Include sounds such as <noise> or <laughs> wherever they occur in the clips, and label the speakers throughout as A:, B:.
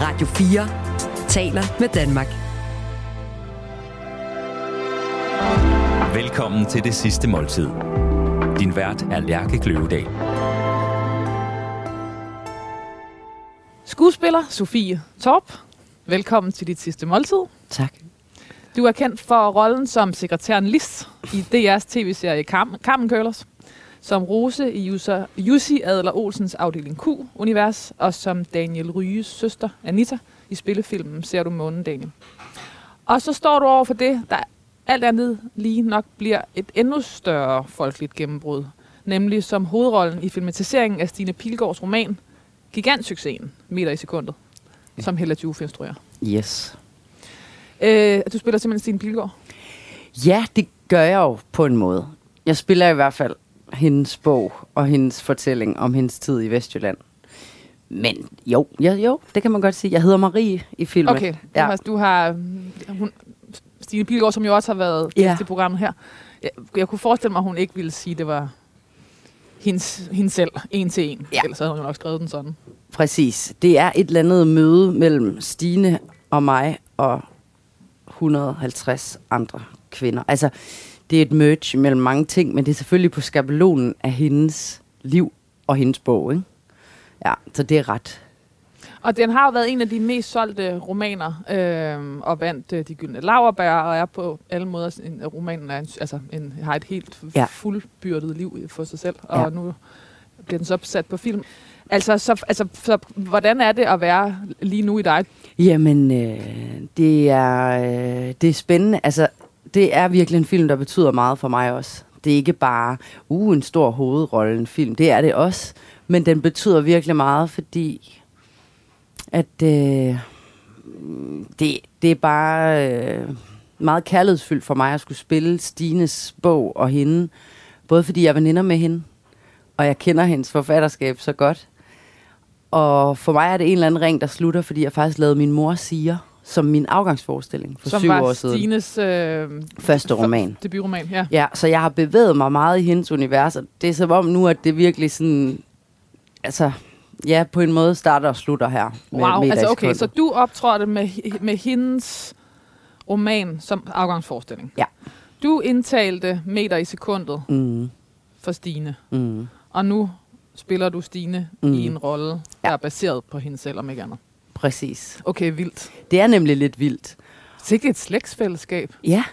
A: Radio 4 taler med Danmark.
B: Velkommen til det sidste måltid. Din vært er Lærke Kløvedal.
C: Skuespiller Sofie Torp. Velkommen til dit sidste måltid.
D: Tak.
C: Du er kendt for rollen som sekretæren Lis i DR's tv-serie Carmen Curlers, som Rose i Jussi, Adler Olsens afdeling Q-univers, og som Daniel Ryges søster Anita i spillefilmen Ser du månen, Daniel. Og så står du over for det, der alt andet lige nok bliver et endnu større folkeligt gennembrud, nemlig som hovedrollen i filmatiseringen af Stine Pilgaards roman Gigantsuccesen, Meter i sekundet, ja. som Hella Juf instruerer.
D: Yes.
C: Øh, du spiller simpelthen Stine Pilgaard?
D: Ja, det gør jeg jo på en måde. Jeg spiller i hvert fald hendes bog og hendes fortælling om hendes tid i Vestjylland. Men jo, ja, jo, det kan man godt sige. Jeg hedder Marie i filmen.
C: Okay, du, ja. har, du har hun, Stine Pilgaard, som jo også har været ja. til programmet her. Jeg, jeg kunne forestille mig, at hun ikke ville sige, at det var hendes, hendes selv, en til en. Ja. Ellers havde hun jo nok skrevet den sådan.
D: Præcis. Det er et eller andet møde mellem Stine og mig og 150 andre kvinder. Altså, det er et merge mellem mange ting, men det er selvfølgelig på skabelonen af hendes liv og hendes bog. Ikke? Ja, så det er ret.
C: Og den har jo været en af de mest solgte romaner, øh, og vandt øh, de gyldne laverbær, og er på alle måder, en, romanen er en, altså en, har et helt ja. fuldbyrdet liv for sig selv, og ja. nu bliver den så sat på film. Altså, så, altså så, hvordan er det at være lige nu i dig?
D: Jamen, øh, det, er, øh, det er spændende. Altså, det er virkelig en film, der betyder meget for mig også. Det er ikke bare uh, en stor hovedrolle, en film. Det er det også. Men den betyder virkelig meget, fordi at øh, det, det er bare øh, meget kærlighedsfyldt for mig at skulle spille Stines bog og hende. Både fordi jeg er veninder med hende, og jeg kender hendes forfatterskab så godt. Og for mig er det en eller anden ring, der slutter, fordi jeg faktisk lavede min mor siger som min afgangsforestilling for
C: som
D: syv år siden.
C: Som Stines øh,
D: første roman.
C: Debutroman, ja.
D: Ja, så jeg har bevæget mig meget i hendes univers, og det er som om nu, at det virkelig sådan, altså, ja, på en måde starter og slutter her.
C: Med wow, altså okay, så du optrådte med, med hendes roman som afgangsforestilling.
D: Ja.
C: Du indtalte meter i sekundet mm. for Stine. Mm. Og nu spiller du Stine mm. i en rolle, der ja. er baseret på hende selv, om ikke andet.
D: Præcis.
C: Okay, vildt.
D: Det er nemlig lidt vildt.
C: Så ikke et slægtsfællesskab?
D: Ja,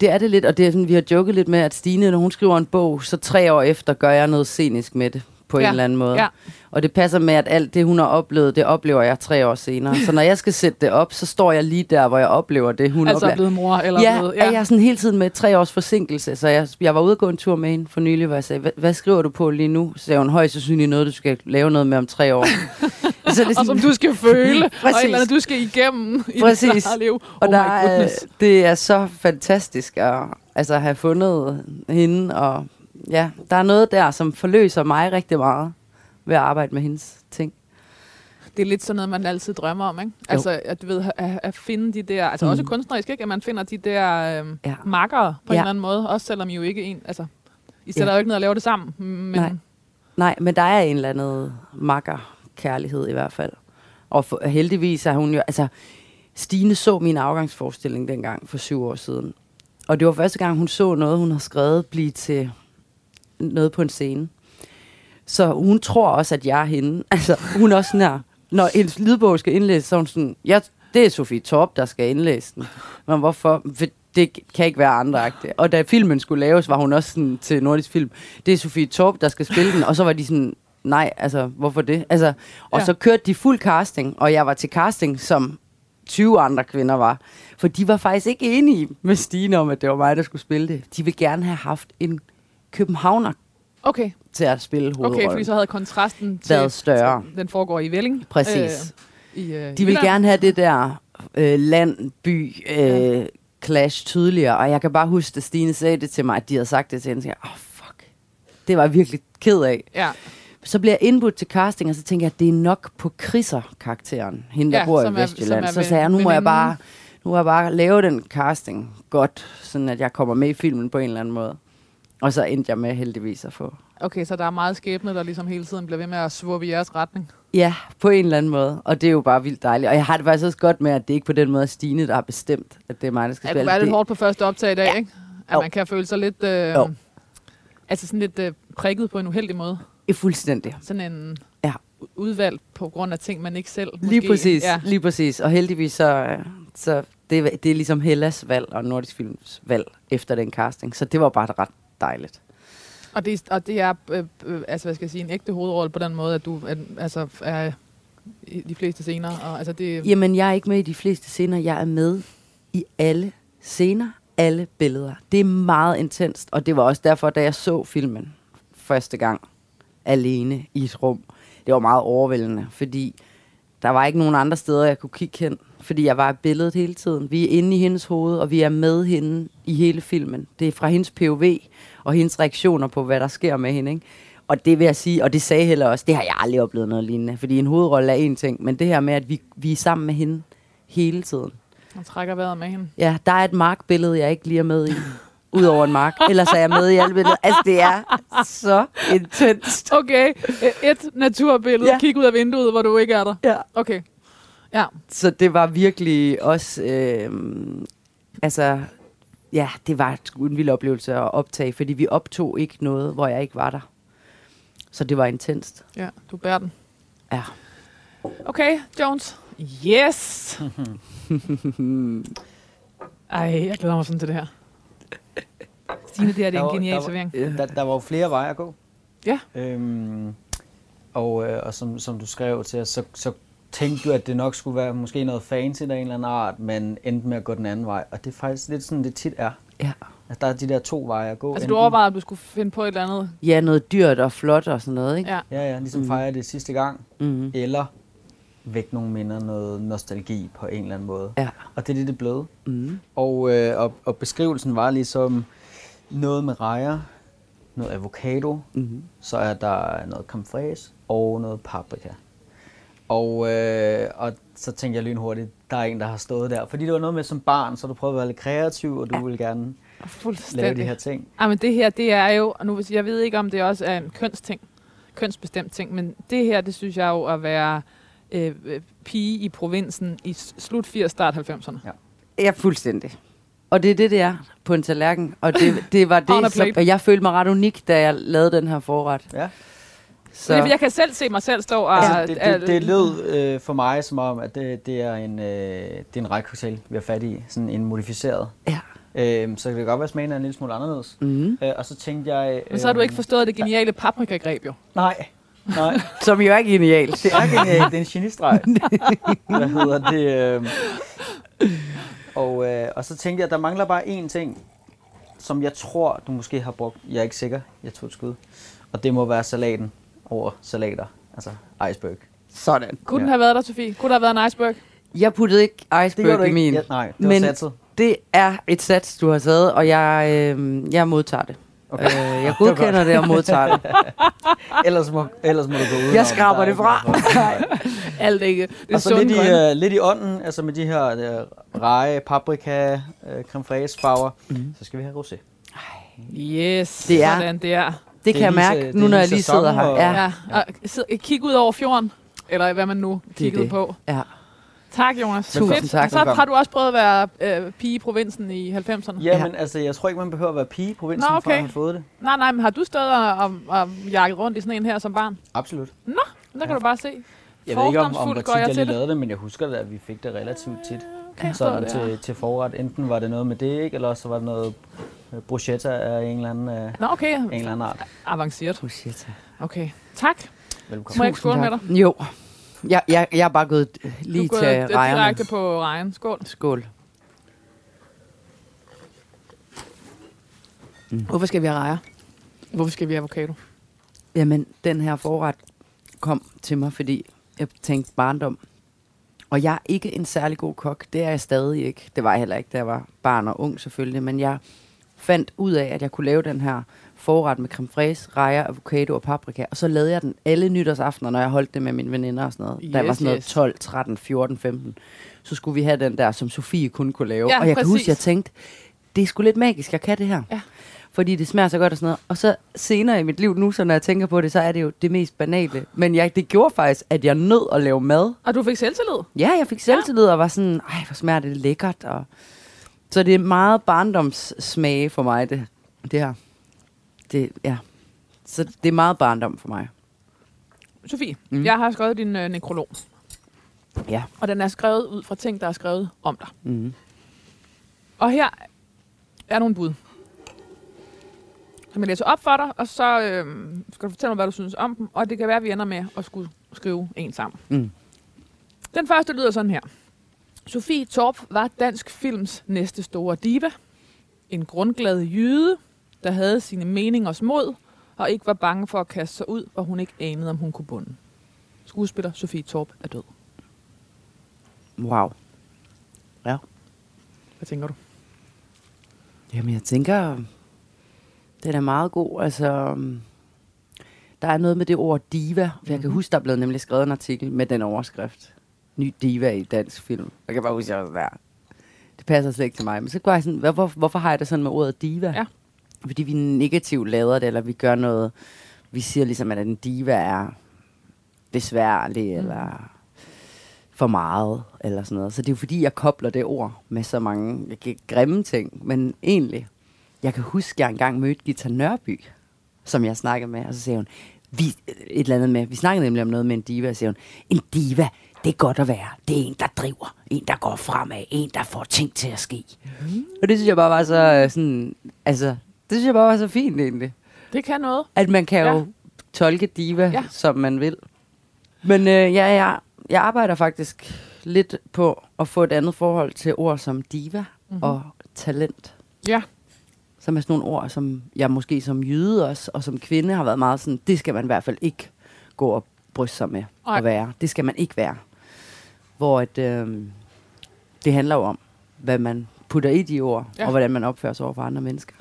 D: det er det lidt, og det er sådan, vi har joket lidt med, at Stine, når hun skriver en bog, så tre år efter gør jeg noget scenisk med det på ja. en eller anden måde. Ja. Og det passer med, at alt det, hun har oplevet, det oplever jeg tre år senere. Så når jeg skal sætte det op, så står jeg lige der, hvor jeg oplever det, hun
C: altså
D: oplever.
C: Altså blevet mor eller
D: ja,
C: blevet...
D: Ja, jeg er sådan hele tiden med tre års forsinkelse. Så jeg, jeg var ude og gå en tur med hende for nylig, hvor jeg sagde, hvad skriver du på lige nu? Så sagde hun, højst sandsynligt noget, du skal lave noget med om tre år. <laughs>
C: så det og som du skal føle, <laughs> og et eller andet, du skal igennem i Præcis. dit liv. Oh
D: og der er, det er så fantastisk at altså, have fundet hende, og ja, der er noget der, som forløser mig rigtig meget ved at arbejde med hendes ting.
C: Det er lidt sådan noget, man altid drømmer om, ikke? Jo. Altså, at du ved, at, at finde de der, altså mm. også kunstnerisk, ikke? At man finder de der øhm, ja. makkere på ja. en eller anden måde, også selvom I jo ikke en, altså, I sætter ja. jo ikke ned og laver det sammen, men...
D: Nej. Nej, men der er en eller anden makker kærlighed i hvert fald. Og for, heldigvis er hun jo, altså, Stine så min afgangsforestilling dengang for syv år siden. Og det var første gang, hun så noget, hun har skrevet, blive til noget på en scene. Så hun tror også, at jeg er hende. <laughs> Altså, hun er også sådan her. Når en lydbog skal indlæses, så hun sådan, ja, det er Sofie Torp, der skal indlæse den. Men hvorfor? For det kan ikke være andre -agtigt. Og da filmen skulle laves, var hun også sådan til Nordisk Film, det er Sofie Torp, der skal spille den. Og så var de sådan, nej, altså, hvorfor det? Altså, og ja. så kørte de fuld casting, og jeg var til casting, som 20 andre kvinder var. For de var faktisk ikke enige med Stine om, at det var mig, der skulle spille det. De ville gerne have haft en københavner
C: okay.
D: til at spille hovedrollen.
C: Okay, fordi så havde kontrasten
D: til, været større.
C: Til, den foregår i Velling.
D: Præcis. Øh, i, øh, De vil gerne have det der øh, land, by, øh, ja. clash tydeligere, og jeg kan bare huske, at Stine sagde det til mig, at de havde sagt det til hende, og jeg, oh, fuck. Det var jeg virkelig ked af.
C: Ja.
D: Så bliver jeg indbudt til casting, og så tænker jeg, at det er nok på Krisser-karakteren, hende der ja, bor i Vestjylland. Er, så sagde jeg, nu må jeg bare nu må jeg bare lave den casting godt, sådan at jeg kommer med i filmen på en eller anden måde. Og så endte jeg med heldigvis at få
C: Okay, så der er meget skæbne, der ligesom hele tiden bliver ved med at svurve i jeres retning.
D: Ja, på en eller anden måde. Og det er jo bare vildt dejligt. Og jeg har det faktisk også godt med, at det ikke på den måde er Stine, der har bestemt, at det er mig, der skal
C: Ja, det
D: spille.
C: kunne være lidt
D: det,
C: hårdt på første optag i dag,
D: Ja.
C: ikke? At
D: Jo.
C: man kan føle sig lidt... Øh,
D: Jo.
C: altså sådan lidt øh, prikket på en uheldig måde.
D: er fuldstændig.
C: Sådan en
D: Ja.
C: u- udvalgt på grund af ting, man ikke selv
D: Lige
C: måske...
D: præcis,
C: Ja.
D: lige præcis. Og heldigvis så, øh, så det, er- det er ligesom Hellas valg og Nordisk Films valg efter den casting. Så det var bare ret dejligt.
C: Og det, er- og det er, øh, øh, altså hvad skal jeg sige, en ægte hovedrolle på den måde, at du at, altså, er i de fleste scener. Og, altså det,
D: Jamen, jeg er ikke med i de fleste scener. Jeg er med i alle scener, alle billeder. Det er meget intenst, og det var også derfor, da jeg så filmen første gang alene i et rum, det var meget overvældende, fordi der var ikke nogen andre steder, jeg kunne kigge hen, fordi jeg var i billedet hele tiden. Vi er inde i hendes hoved, og vi er med hende i hele filmen. Det er fra hendes POV og hendes reaktioner på, hvad der sker med hende. Ikke? Og det vil jeg sige, og det sagde heller også, det har jeg aldrig oplevet noget lignende, fordi en hovedrolle er en ting, men det her med, at vi, vi er sammen med hende hele tiden.
C: man trækker vejret med hende.
D: Ja, der er et markbillede, jeg ikke lige er med i, udover en mark. Ellers er jeg med i alle billeder. Altså, det er så intenst.
C: Okay, øh, et naturbillede,
D: Ja.
C: kig ud af vinduet, hvor du ikke er der.
D: Ja.
C: Okay, ja.
D: Så det var virkelig også, øh, altså, ja, det var en vild oplevelse at optage, fordi vi optog ikke noget, hvor jeg ikke var der. Så det var intenst.
C: ja, du bærer den.
D: Ja.
C: Okay, Jones. Yes! <laughs> Ej, jeg glæder mig sådan til det her. Stine, det her det er
E: Der
C: en
E: var-
C: genial
E: der var-. Der, der var jo flere veje at gå.
C: Ja.
E: Øhm, og øh, og som, som du skrev til os, så, så tænkte du, at det nok skulle være måske noget fancy af en eller anden art, men endte med at gå den anden vej. Og det er faktisk lidt sådan, det tit er.
D: Ja.
E: Altså, der er de der to veje at gå.
C: Altså, du overvejede, at du skulle finde på et eller andet.
D: Ja, noget dyrt og flot og sådan noget, ikke?
C: Ja.
E: Ja, ja, ligesom mm. fejre det sidste gang.
D: Mm-hmm.
E: Eller væk nogle minder, noget nostalgi på en eller anden måde.
D: Ja.
E: Og det er det, det er blevet.
D: Mm.
E: Og, øh, og, og beskrivelsen var ligesom noget med rejer, noget avocado,
D: Mm-hmm.
E: så er der noget fraise og noget paprika. Og, øh, og så tænkte jeg lynhurtigt, der er en, der har stået der. Fordi det var noget med som barn, så du prøvede at være lidt kreativ, og du
D: Ja.
E: ville gerne lave de her ting.
C: Ja, men det her, det er jo, og nu jeg ved ikke, om det også er en kønsting, kønsbestemt ting, men det her, det synes jeg jo at være øh, øh, pige i provinsen i slut 80, start 90'erne.
D: Ja, fuldstændig. Og det er det, det er på en tallerken. Og det, <laughs> det var det, som, og jeg følte mig ret unik, da jeg lavede den her forret.
E: Ja.
C: Så. Jeg, jeg kan selv se mig selv stå og...
E: Altså, det, det, det lød øh, for mig som om, at det, det er en, øh, det er en rækkecocktail, vi har fat i. Sådan en modificeret.
D: Ja.
E: Øh, så det kan godt være, at smagen er en lille smule anderledes.
D: Mm.
E: Øh, og så tænkte jeg... Øh,
C: Men så har du ikke forstået det geniale paprikagreb jo.
E: Nej, nej. <laughs>
D: Som jo er genialt.
E: Det er genialt. Det er en genistreg. <laughs> Hvad hedder det? Øh, og, øh, og så tænkte jeg, at der mangler bare én ting, som jeg tror, du måske har brugt. Jeg er ikke sikker. Jeg tog et skud. Og det må være salaten over salater. Altså iceberg.
D: Sådan.
C: Kunne den
E: Ja.
C: have været der, Sofie? Kunne der have været en iceberg?
D: Jeg puttede ikke iceberg
E: du
D: i
E: ikke.
D: min.
E: Ja, nej, det var
D: Men
E: satset.
D: det er et sats, du har taget, og jeg, øh, jeg modtager det. Okay. Øh, jeg
E: Det var
D: godkender det og modtager det. <laughs>
E: ellers, må, ellers må du gå ud.
D: Jeg skraber det fra. <laughs>
C: Alt ikke. Det er
E: Og så lidt i, uh, lidt i ånden, altså med de her uh, reje, paprika, uh, creme fraise farver, mm. så skal vi have rosé.
C: Yes,
D: Det er-
C: sådan det er.
D: Det kan jeg
E: lige så-
D: mærke,
E: det
D: nu
E: er
D: når
E: lige
D: jeg lige sidder her.
E: og-
D: Ja,
C: Ja. Og kig ud over fjorden, eller hvad man nu kiggede
D: det.
C: på.
D: ja.
C: Tak, Jonas.
D: Tusind
C: Fedt.
D: tak.
C: Og så har du også prøvet at være øh, pige i provinsen i 90'erne.
E: Ja,
D: Ja.
E: men altså, jeg tror ikke, man behøver at være pige i provinsen,
C: Nå,
E: for at
C: okay.
E: have fået det.
C: Nej, nej, men har du stået og, og, og jakket rundt i sådan en her som barn?
E: Absolut.
C: Der kan du bare se.
E: Jeg ved ikke, om, om hvor tit
C: jeg
E: jeg lige
C: det.
E: lavede det, men jeg husker da, at vi fik det relativt tit.
C: Okay,
E: Sådan
C: det, ja.
E: til, til forret. Enten var det noget med det, ikke? eller så var det noget øh, bruschetta af en eller anden, øh,
C: Nå, okay.
E: en eller anden art.
C: Avanceret.
D: Bruschetta.
C: Okay. Tak.
E: Velkommen.
C: Må jeg ikke skåle med dig?
D: Jo. Jeg, jeg, jeg er bare gået øh,
C: Du
D: lige
C: er gået
D: til rejerne.
C: direkte på rejen. Skål.
D: Skål.
C: Hvorfor skal vi have rejer? Hvorfor skal vi have avocado?
D: Jamen, den her forret kom til mig, fordi jeg tænkte barndom. Og jeg er ikke en særlig god kok. Det er jeg stadig ikke. Det var jeg heller ikke, da jeg var barn og ung selvfølgelig. Men jeg fandt ud af, at jeg kunne lave den her forret med creme fraise, rejer, avocado og paprika. Og så lavede jeg den alle nytårsaftener, når jeg holdt det med mine veninder og sådan noget. da jeg var
C: Yes,
D: sådan noget
C: yes.
D: 12, 13, 14, 15. Så skulle vi have den der, som Sofie kun kunne lave.
C: Ja,
D: og jeg kan
C: præcis.
D: huske, jeg tænkte, det er sgu lidt magisk, jeg kan det her.
C: Ja.
D: Fordi det smager så godt og sådan noget. Og så senere i mit liv nu, så når jeg tænker på det, så er det jo det mest banale. Men jeg, det gjorde faktisk, at jeg nød at lave mad.
C: Og du fik selvtillid?
D: Ja, jeg fik selvtillid og var sådan, ej, hvor smager det lækkert. Og... Så det er meget barndomssmage for mig, det, det her. Det, ja. Så det er meget barndom for mig.
C: Sofie,
D: Mm.
C: jeg har skrevet din øh, nekrolog,
D: Ja.
C: og den er skrevet ud fra ting, der er skrevet om dig.
D: Mm.
C: Og her er nogle bud. Som jeg læser op for dig, og så øh, skal du fortælle mig, hvad du synes om dem. Og det kan være, at vi ender med at skulle skrive en sammen.
D: Mm.
C: Den første lyder sådan her. Sofie Torp var dansk films næste store diva. En grundglad jyde, der havde sine meningers mod, og ikke var bange for at kaste sig ud, hvor hun ikke anede, om hun kunne bunde. Skuespiller Sofie Torp er død.
D: Wow. Ja.
C: Hvad tænker du?
D: Jamen, jeg tænker, den er meget god. Altså, der er noget med det ord diva. For jeg kan
C: Mhm.
D: huske, der er blevet nemlig skrevet en artikel med den overskrift. Ny diva i dansk film. Jeg kan bare huske, at jeg var sådan der. Det passer slet ikke til mig. Men så går jeg sådan, hvorfor, hvorfor har jeg det sådan med ordet diva?
C: Ja.
D: Fordi vi negativt lader det, eller vi gør noget. Vi siger ligesom, at en diva er besværlig, mm. eller for meget, eller sådan noget. Så det er jo fordi, jeg kobler det ord med så mange ikke grimme ting. Men egentlig, jeg kan huske, at jeg engang mødte Gita Nørby, som jeg snakkede med, og så siger hun, vi, et eller andet med, vi snakkede nemlig om noget med en diva, og siger hun, en diva, det er godt at være. Det er en, der driver. En, der går fremad. En, der får ting til at ske. Mm. Og det synes jeg bare var så øh, sådan, altså, det synes jeg bare var så fint egentlig.
C: Det kan noget.
D: At man kan
C: Ja.
D: jo tolke diva,
C: Ja.
D: ja. som man vil. Men øh, ja, jeg, jeg arbejder faktisk lidt på at få et andet forhold til ord som diva
C: Mhm.
D: mm-hmm. og talent.
C: Ja.
D: Som er sådan nogle ord, som jeg måske som jyde også, og som kvinde har været meget sådan, det skal man i hvert fald ikke gå og bryste sig med
C: Nej.
D: at være. Det skal man ikke være. Hvor et, øh, det handler jo om, hvad man putter i de ord,
C: Ja.
D: ja. og hvordan man opfører sig over for andre mennesker.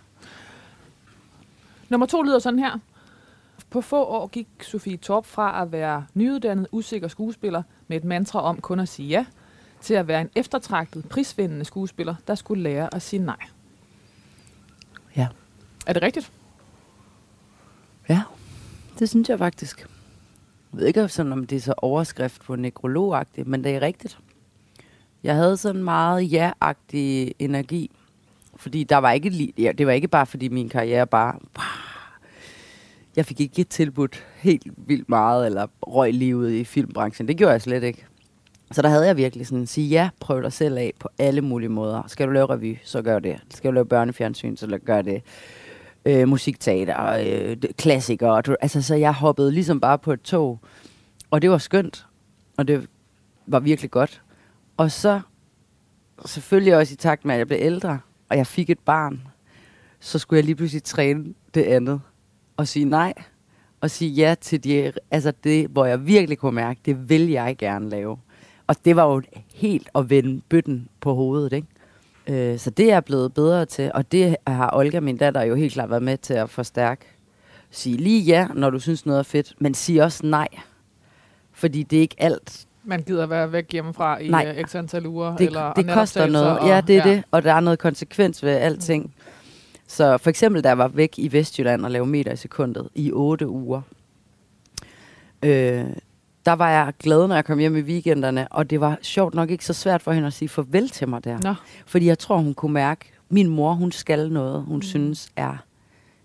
C: Nummer to lyder sådan her. På få år gik Sofie Torp fra at være nyuddannet, usikker skuespiller med et mantra om kun at sige ja, til at være en eftertragtet, prisvindende skuespiller, der skulle lære at sige nej.
D: Ja.
C: Er det rigtigt?
D: Ja, det synes jeg faktisk. Jeg ved ikke, sådan, om det er så overskrift på nekrologagtigt, men det er rigtigt. Jeg havde sådan meget ja-agtig energi, fordi der var ikke li- ja, det var ikke bare, fordi min karriere bare... Jeg fik ikke tilbudt helt vildt meget, eller røg livet i filmbranchen. Det gjorde jeg slet ikke. Så der havde jeg virkelig sådan, sige ja, prøv dig selv af på alle mulige måder. Skal du lave revy, så gør det. Skal du lave børnefjernsyn, så gør det øh, musikteater, øh, klassikere. du- Altså, så jeg hoppede ligesom bare på et tog, og det var skønt, og det var virkelig godt. Og så, selvfølgelig også i takt med, at jeg blev ældre, og jeg fik et barn, så skulle jeg lige pludselig træne det andet, og sige nej, og sige ja til de, altså det, hvor jeg virkelig kunne mærke, det vil jeg gerne lave. Og det var jo helt at vende bøtten på hovedet, ikke? Øh, så det er jeg blevet bedre til, og det har Olga, min datter, jo helt klart været med til at forstærke. Sige lige ja, når du synes noget er fedt, men sig også nej. Fordi det er ikke alt.
C: Man gider være væk hjemmefra i
D: Nej.
C: øh, x antal uger.
D: Det,
C: eller,
D: det koster noget.
C: og-
D: ja, det er det. Og der er noget konsekvens ved alting. Så for eksempel, da jeg var væk i Vestjylland og lavede meter i sekundet i otte uger, øh, der var jeg glad, når jeg kom hjem i weekenderne, og det var sjovt nok ikke så svært for hende at sige farvel til mig der.
C: Nå,
D: Fordi jeg tror, hun kunne mærke, min mor, hun skal noget, hun mm. synes er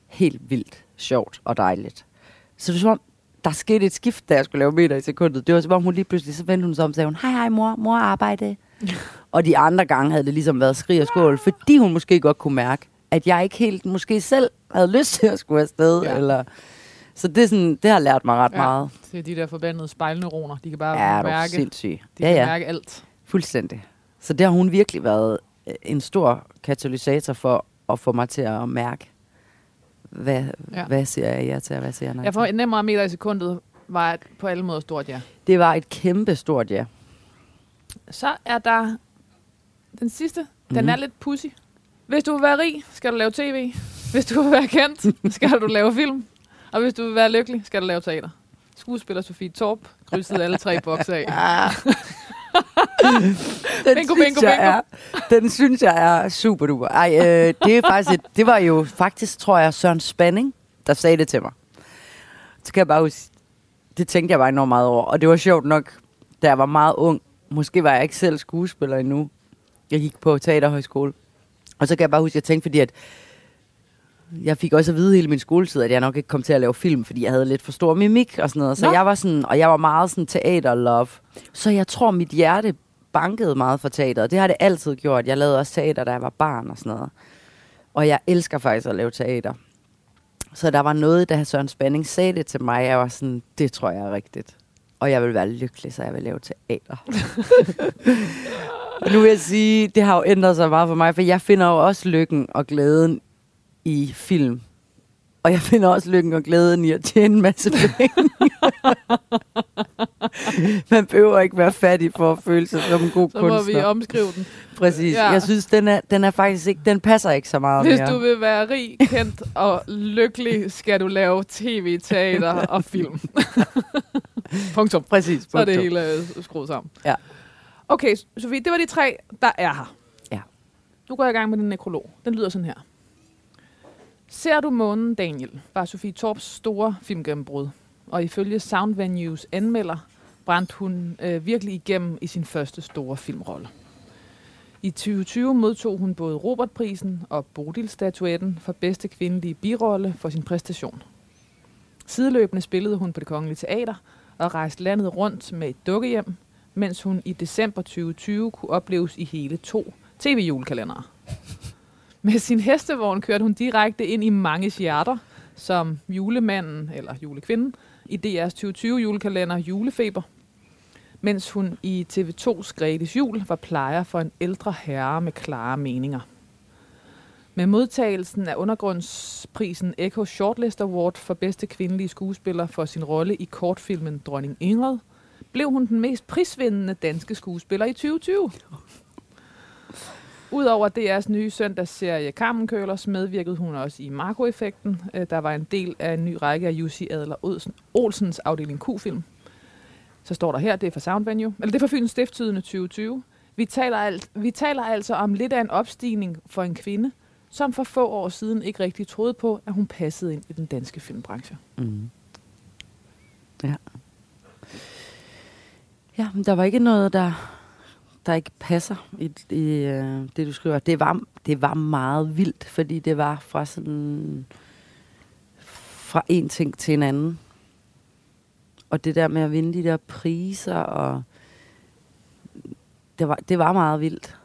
D: helt vildt sjovt og dejligt. Så det var der skete et skift, da jeg skulle lave meter i sekundet. Det var som om, hun lige pludselig, så vendte hun sig om og sagde, hun, hej hej mor, mor arbejde. <laughs> og de andre gange havde det ligesom været skrig og skål, fordi hun måske godt kunne mærke, at jeg ikke helt måske selv havde lyst til at skulle afsted.
C: Ja.
D: Eller, så det, er sådan, det har lært mig ret
C: Ja.
D: meget.
C: det er de der forbandede spejlneuroner. De kan bare
D: Ja,
C: mærke,
D: sindssyg.
C: de
D: Ja,
C: kan
D: ja.
C: mærke alt.
D: Fuldstændig. Så det har hun virkelig været øh, en stor katalysator for at få mig til at mærke, hvad,
C: Ja.
D: hvad siger jeg ja til, og hvad siger jeg nej
C: Jeg får
D: til.
C: en nemmere meter i sekundet var et på alle måder stort ja.
D: Det var et kæmpe stort ja.
C: Så er der den sidste. Den
D: Mhm.
C: er lidt pussy. Hvis du vil være rig, skal du lave tv. Hvis du vil være kendt, skal du lave film. Og hvis du vil være lykkelig, skal du lave teater. Skuespiller Sofie Torp krydsede alle tre bokse af. <laughs> <laughs>
D: Den
C: Bingo,
D: synes
C: bingo,
D: jeg. Er, den synes jeg er super duper. Ej, øh, det, er faktisk et, det var jo faktisk, tror jeg, Søren Spanning, der sagde det til mig. Så kan jeg bare huske, det tænkte jeg bare enormt meget over. Og det var sjovt nok, da jeg var meget ung. Måske var jeg ikke selv skuespiller endnu. Jeg gik på teaterhøjskole. Og så kan jeg bare huske, at jeg tænkte, fordi at jeg fik også at vide hele min skoletid, at jeg nok ikke kom til at lave film, fordi jeg havde lidt for stor mimik og sådan noget. Så
C: Nå.
D: jeg var sådan, og jeg var meget sådan teater-love. Så jeg tror, mit hjerte bankede meget for teateret. Det har det altid gjort. Jeg lavede også teater, da jeg var barn og sådan noget. Og jeg elsker faktisk at lave teater. Så der var noget, da Søren Spanning sagde det til mig, jeg var sådan, det tror jeg er rigtigt. Og jeg vil være lykkelig, så jeg vil lave teater. og <laughs> nu vil jeg sige, det har jo ændret sig meget for mig, for jeg finder jo også lykken og glæden i film. Og jeg finder også lykken og glæden i at tjene en masse penge. <laughs> Man behøver ikke være fattig for at føle sig som en god
C: Så må
D: kunstner.
C: vi omskrive den.
D: Præcis.
C: Ja.
D: Jeg synes, den er, den er faktisk ikke, den passer ikke så meget
C: Hvis
D: mere.
C: du vil være rig, kendt og lykkelig, skal du lave tv, teater og film. <laughs> Punktum.
D: Præcis.
C: Så er det
D: punktum.
C: hele øh, skruet sammen.
D: Ja.
C: Okay, Sofie, det var de tre, der er her.
D: Ja.
C: Nu går jeg i gang med din nekrolog. Den lyder sådan her. Ser du månen, Daniel, var Sofie Torps store filmgennembrud. Og ifølge Sound Venues anmelder, brændte hun øh, virkelig igennem i sin første store filmrolle. I 2020 modtog hun både Robertprisen og Bodil-statuetten for bedste kvindelige birolle for sin præstation. Sideløbende spillede hun på det Kongelige Teater og rejste landet rundt med et dukkehjem, mens hun i december 2020 kunne opleves i hele to tv-julekalendere. Med sin hestevogn kørte hun direkte ind i mange hjerter, som julemanden eller julekvinden i DR's 2020 julekalender Julefeber, mens hun i TV2's Gretes Jul var plejer for en ældre herre med klare meninger. Med modtagelsen af undergrundsprisen Echo Shortlist Award for bedste kvindelige skuespiller for sin rolle i kortfilmen Dronning Ingrid, blev hun den mest prisvindende danske skuespiller i 2020. Udover DR's nye søndagsserie Carmen Køllers medvirkede hun også i Marco-effekten, øh, der var en del af en ny række af Jussi Adler Olsen, Olsens afdeling Q-film. Så står der her, det er fra Sound Venue, eller det er fra Fyns Stifttidende 2020. Vi taler, alt, vi taler altså om lidt af en opstigning for en kvinde, som for få år siden ikke rigtig troede på, at hun passede ind i den danske filmbranche.
D: Mm. Ja. Ja, men der var ikke noget, der, der ikke passer i, i øh, det, du skriver. Det var, det var meget vildt, fordi det var fra sådan fra en ting til en anden. Og det der med at vinde de der priser, og det var, det var meget vildt.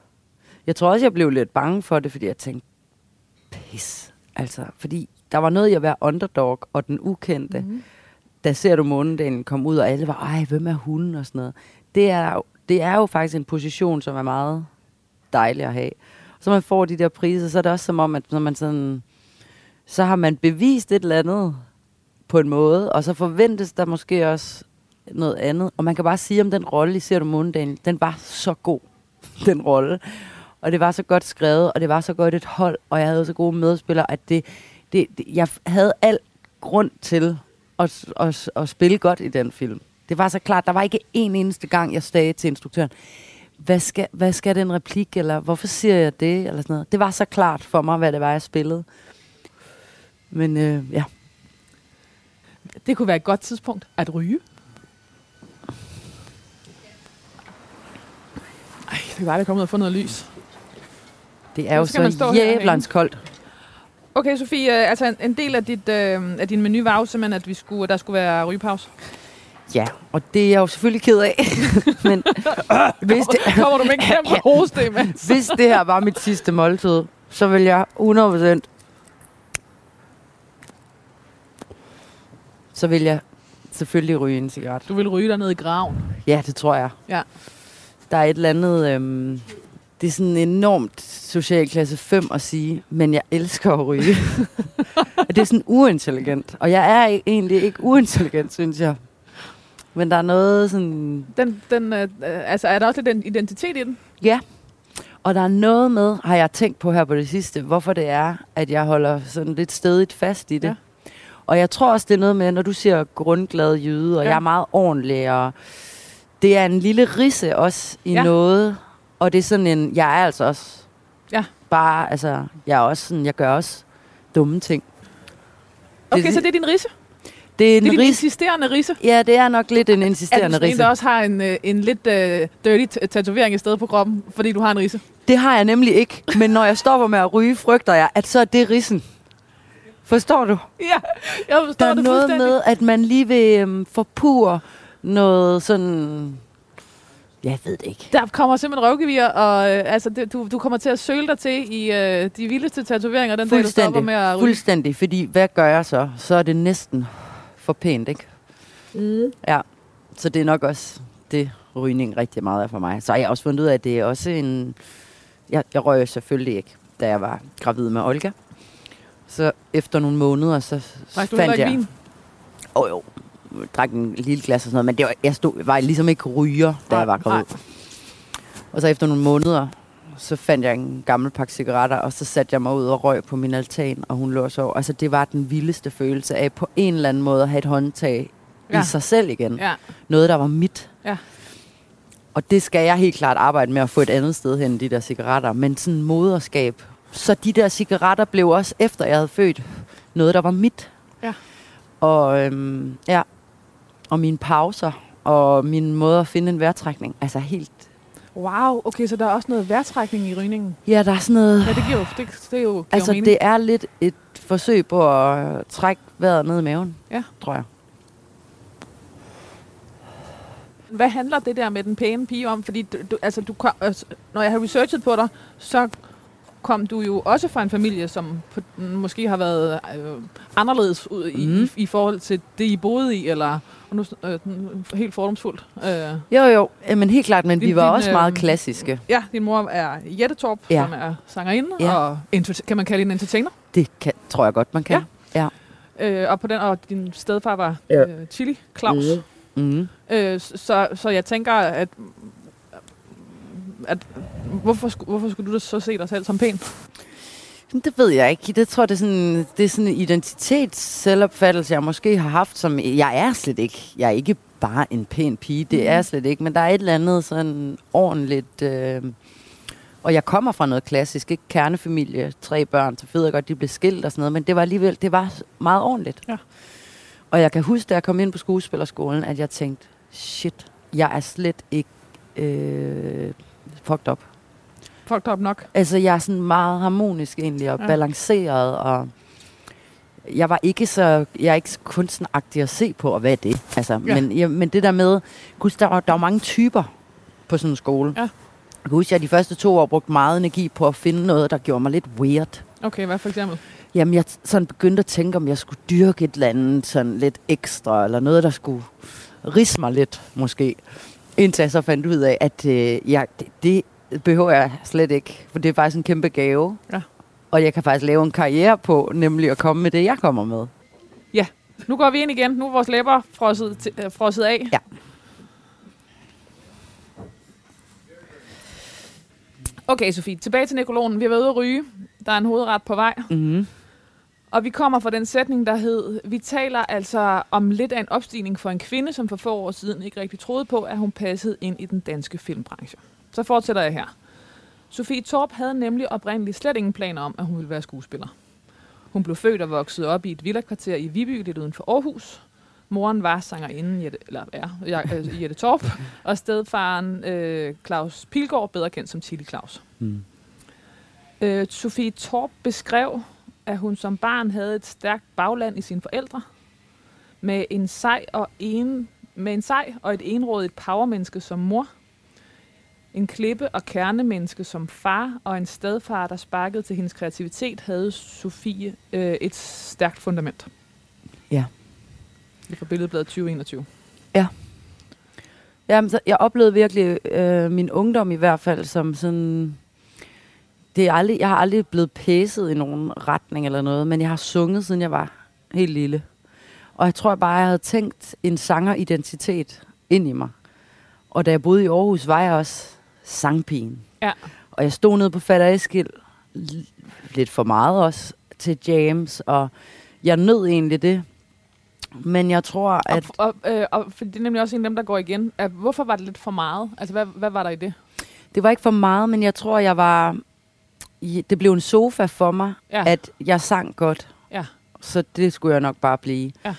D: Jeg tror også, jeg blev lidt bange for det, fordi jeg tænkte, pis. Altså, fordi der var noget i at være underdog og den ukendte. Mm. Der ser du månedagen komme ud, og alle var, ej, hvem er hun og sådan noget. Det er, jo- det er jo faktisk en position, som er meget dejlig at have. Så man får de der priser, så er det også som om, at når man sådan, så har man bevist et eller andet på en måde, og så forventes der måske også noget andet. Og man kan bare sige om den rolle i Ser du månedagen, den var så god, <laughs> den rolle. Og det var så godt skrevet, og det var så godt et hold, og jeg havde så gode medspillere, at det, det, det jeg havde al grund til at, at, at, at spille godt i den film. Det var så klart, der var ikke en eneste gang, jeg sagde til instruktøren, hvad skal, hvad skal den replik, eller hvorfor siger jeg det, eller sådan noget. Det var så klart for mig, hvad det var, jeg spillede. Men øh, ja,
C: Det kunne være et godt tidspunkt at ryge. Ej, det kan bare, der komme ud og få noget lys.
D: det er jo så jævlans koldt.
C: Okay, Sofie, øh, altså en, en del af, dit, øh, af din menu var jo simpelthen, at vi skulle, der skulle være rygepause.
D: Ja, og det er jeg jo selvfølgelig ked af. <laughs> Men hvis det,
C: Kommer du med en kæmpe hoste imens?
D: hvis det her var mit sidste måltid, så vil jeg 100% så vil jeg selvfølgelig ryge en cigaret.
C: Du vil ryge dig ned i graven.
D: Ja, det tror jeg.
C: Ja.
D: Der er et eller andet... Øhm, det er sådan enormt socialklasse 5 at sige, men jeg elsker at ryge. <laughs> Og det er sådan uintelligent. Og jeg er ikke- egentlig ikke uintelligent, synes jeg. Men der er noget sådan...
C: Den, den, øh, altså, er der også lidt en identitet i den?
D: Ja. Og der er noget med, har jeg tænkt på her på det sidste, hvorfor det er, at jeg holder sådan lidt stedigt fast i det.
C: Ja.
D: Og jeg tror også, det er noget med, når du siger grundglad jyde, og
C: Ja.
D: jeg er meget ordentlig, og det er en lille risse også i
C: Ja.
D: noget, og det er sådan en, jeg er altså også
C: Ja.
D: bare, altså, jeg er også sådan, jeg gør også dumme ting.
C: Okay, så det er din risse?
D: Det er
C: Det er
D: en risse.
C: insisterende risse?
D: Ja, det er nok lidt en
C: Er du
D: insisterende
C: sådan en,
D: risse.
C: der også har en, øh, en lidt øh, dirty tatovering i stedet på kroppen, fordi du har en risse?
D: Det har jeg nemlig ikke, men når jeg stopper med at ryge, frygter jeg, at så er det rissen. Forstår du?
C: Ja, jeg forstår
D: Der er
C: det
D: noget med, at man lige vil øhm, forpure noget sådan... Jeg ved det ikke.
C: Der kommer simpelthen røvgevir, og øh, altså, det, du, du kommer til at søle dig til i øh, de vildeste tatoveringer, den dag du stopper med at ryge.
D: Fuldstændig, fordi hvad gør jeg så? Så er det næsten for pænt, ikke?
C: Mm.
D: Ja, så det er nok også det, rygning rigtig meget er for mig. Så har jeg også fundet ud af, at det er også en... Jeg, jeg røg selvfølgelig ikke, da jeg var gravid med Olga. Så efter nogle måneder, så
C: Drak du
D: fandt jeg...
C: vin?
D: Åh oh, jo, jeg drak en lille glas og sådan noget, men det var, jeg stod, var ligesom ikke ryger, da
C: Nej,
D: jeg var gravid.
C: nej.
D: Og så efter nogle måneder, så fandt jeg en gammel pakke cigaretter, og så satte jeg mig ud og røg på min altan, og hun lå og sov. Altså det var den vildeste følelse af på en eller anden måde at have et håndtag ja. I sig selv igen.
C: Ja.
D: Noget, der var mit.
C: Ja.
D: Og det skal jeg helt klart arbejde med at få et andet sted hen, de der cigaretter. Men sådan moderskab. Så de der cigaretter blev også, efter jeg havde født, noget, der var mit.
C: Ja.
D: Og, øhm, ja. og mine pauser, og min måde at finde en vejrtrækning. Altså helt...
C: Wow, okay, så der er også noget vejrtrækning i rygningen.
D: Ja, der er sådan noget...
C: Ja, det giver jo, det, det er jo giver
D: Altså,
C: mening.
D: det er lidt et forsøg på at trække vejret ned i maven,
C: Ja.
D: tror jeg.
C: Hvad handler det der med den pæne pige om? Fordi du, du, altså, du kom, altså, når jeg har researchet på dig, så kom du jo også fra en familie, som på, måske har været øh, anderledes ud i,
D: Mhm.
C: i, i forhold til det, I boede i, eller og nu, øh, helt fordomsfuldt. Øh,
D: Jo, jo, øh, men helt klart, men
C: Din-
D: vi var
C: din,
D: også meget
C: øhm,
D: klassiske.
C: ja, din mor er Jette Torp,
D: Ja.
C: som er sangerinde,
D: Ja.
C: og kan man kalde hende entertainer.
D: Det kan, tror jeg godt, man kan. Ja.
C: Øh, og, på den, og din stedfar var
D: Ja.
C: øh, Chili Claus.
D: Mm.
C: Øh, så, så jeg tænker, at, at hvorfor, hvorfor skulle du da så se dig selv som pæn?
D: Det ved jeg ikke. Det tror jeg, det er sådan, det er sådan en identitets selvopfattelse, jeg måske har haft, som jeg er slet ikke. Jeg er ikke bare en pæn pige, det er jeg slet ikke. Men der er et eller andet sådan ordentligt... Øh, og jeg kommer fra noget klassisk, ikke? Kernefamilie, tre børn, så ved jeg godt, de blev skilt og sådan noget, men det var alligevel, det var meget ordentligt.
C: Ja.
D: Og jeg kan huske, da jeg kom ind på skuespillerskolen, at jeg tænkte, shit, jeg er slet ikke øh, fucked up.
C: Fucked up nok.
D: Altså, jeg er sådan meget harmonisk egentlig, og
C: Ja.
D: balanceret, og jeg var ikke så, jeg er ikke så kunstneragtig at se på, og hvad er det? Altså,
C: Ja.
D: men, ja, men det der med, gud, der var, der var mange typer på sådan en skole.
C: Ja.
D: Jeg kan huske, at jeg de første to år brugte meget energi på at finde noget, der gjorde mig lidt weird.
C: Okay, hvad for eksempel?
D: Jamen, jeg sådan begyndte at tænke, om jeg skulle dyrke et eller andet sådan lidt ekstra, eller noget, der skulle risse mig lidt, måske. Indtil jeg så fandt ud af, at øh, jeg, det, det behøver jeg slet ikke, for det er faktisk en kæmpe gave.
C: Ja.
D: Og jeg kan faktisk lave en karriere på, nemlig at komme med det, jeg kommer med.
C: Nu går vi ind igen. Nu er vores læber frosset, til, øh, frosset af.
D: Ja.
C: Okay, Sofie. Tilbage til nekrologen. Vi har været ude at ryge. Der er en hovedret på vej.
D: Mm-hmm.
C: Og vi kommer fra den sætning, der hed, vi taler altså om lidt af en opstigning for en kvinde, som for få år siden ikke rigtig troede på, at hun passede ind i den danske filmbranche. Så fortsætter jeg her. Sofie Torp havde nemlig oprindeligt slet ingen planer om, at hun ville være skuespiller. Hun blev født og voksede op i et villakvarter i Viby, lidt uden for Aarhus. Moren var sangerinde Jette, eller er, ja, øh, <laughs> Jette Torp, og stedfaren øh, Claus Pilgaard, bedre kendt som Chili Claus.
D: Mm.
C: Øh, Sofie Torp beskrev, at hun som barn havde et stærkt bagland i sine forældre, med en sej og en, med en sej og et enrådigt powermenneske som mor, en klippe- og kernemenneske som far, og en stedfar, der sparkede til hendes kreativitet, havde Sofie øh, et stærkt fundament.
D: Ja.
C: Det fra Billedbladet 2021.
D: Jamen, så jeg oplevede virkelig øh, min ungdom i hvert fald som sådan... Det er aldrig, jeg har aldrig blevet pæset i nogen retning eller noget, men jeg har sunget, siden jeg var helt lille. Og jeg tror bare, jeg havde tænkt en sangeridentitet ind i mig. Og da jeg boede i Aarhus, var jeg også sangpigen.
C: Ja.
D: Og jeg stod nede på Fatter Eskild, lidt for meget også, til James, og jeg nød egentlig det. Men jeg tror, at...
C: Og, og, øh, og for det er nemlig også en af dem, der går igen. Hvorfor var det lidt for meget? Altså, hvad, hvad var der i det?
D: Det var ikke for meget, men jeg tror, jeg var... Det blev en sofa for mig,
C: ja.
D: at jeg sang godt.
C: Ja.
D: Så det skulle jeg nok bare blive.
C: Ja.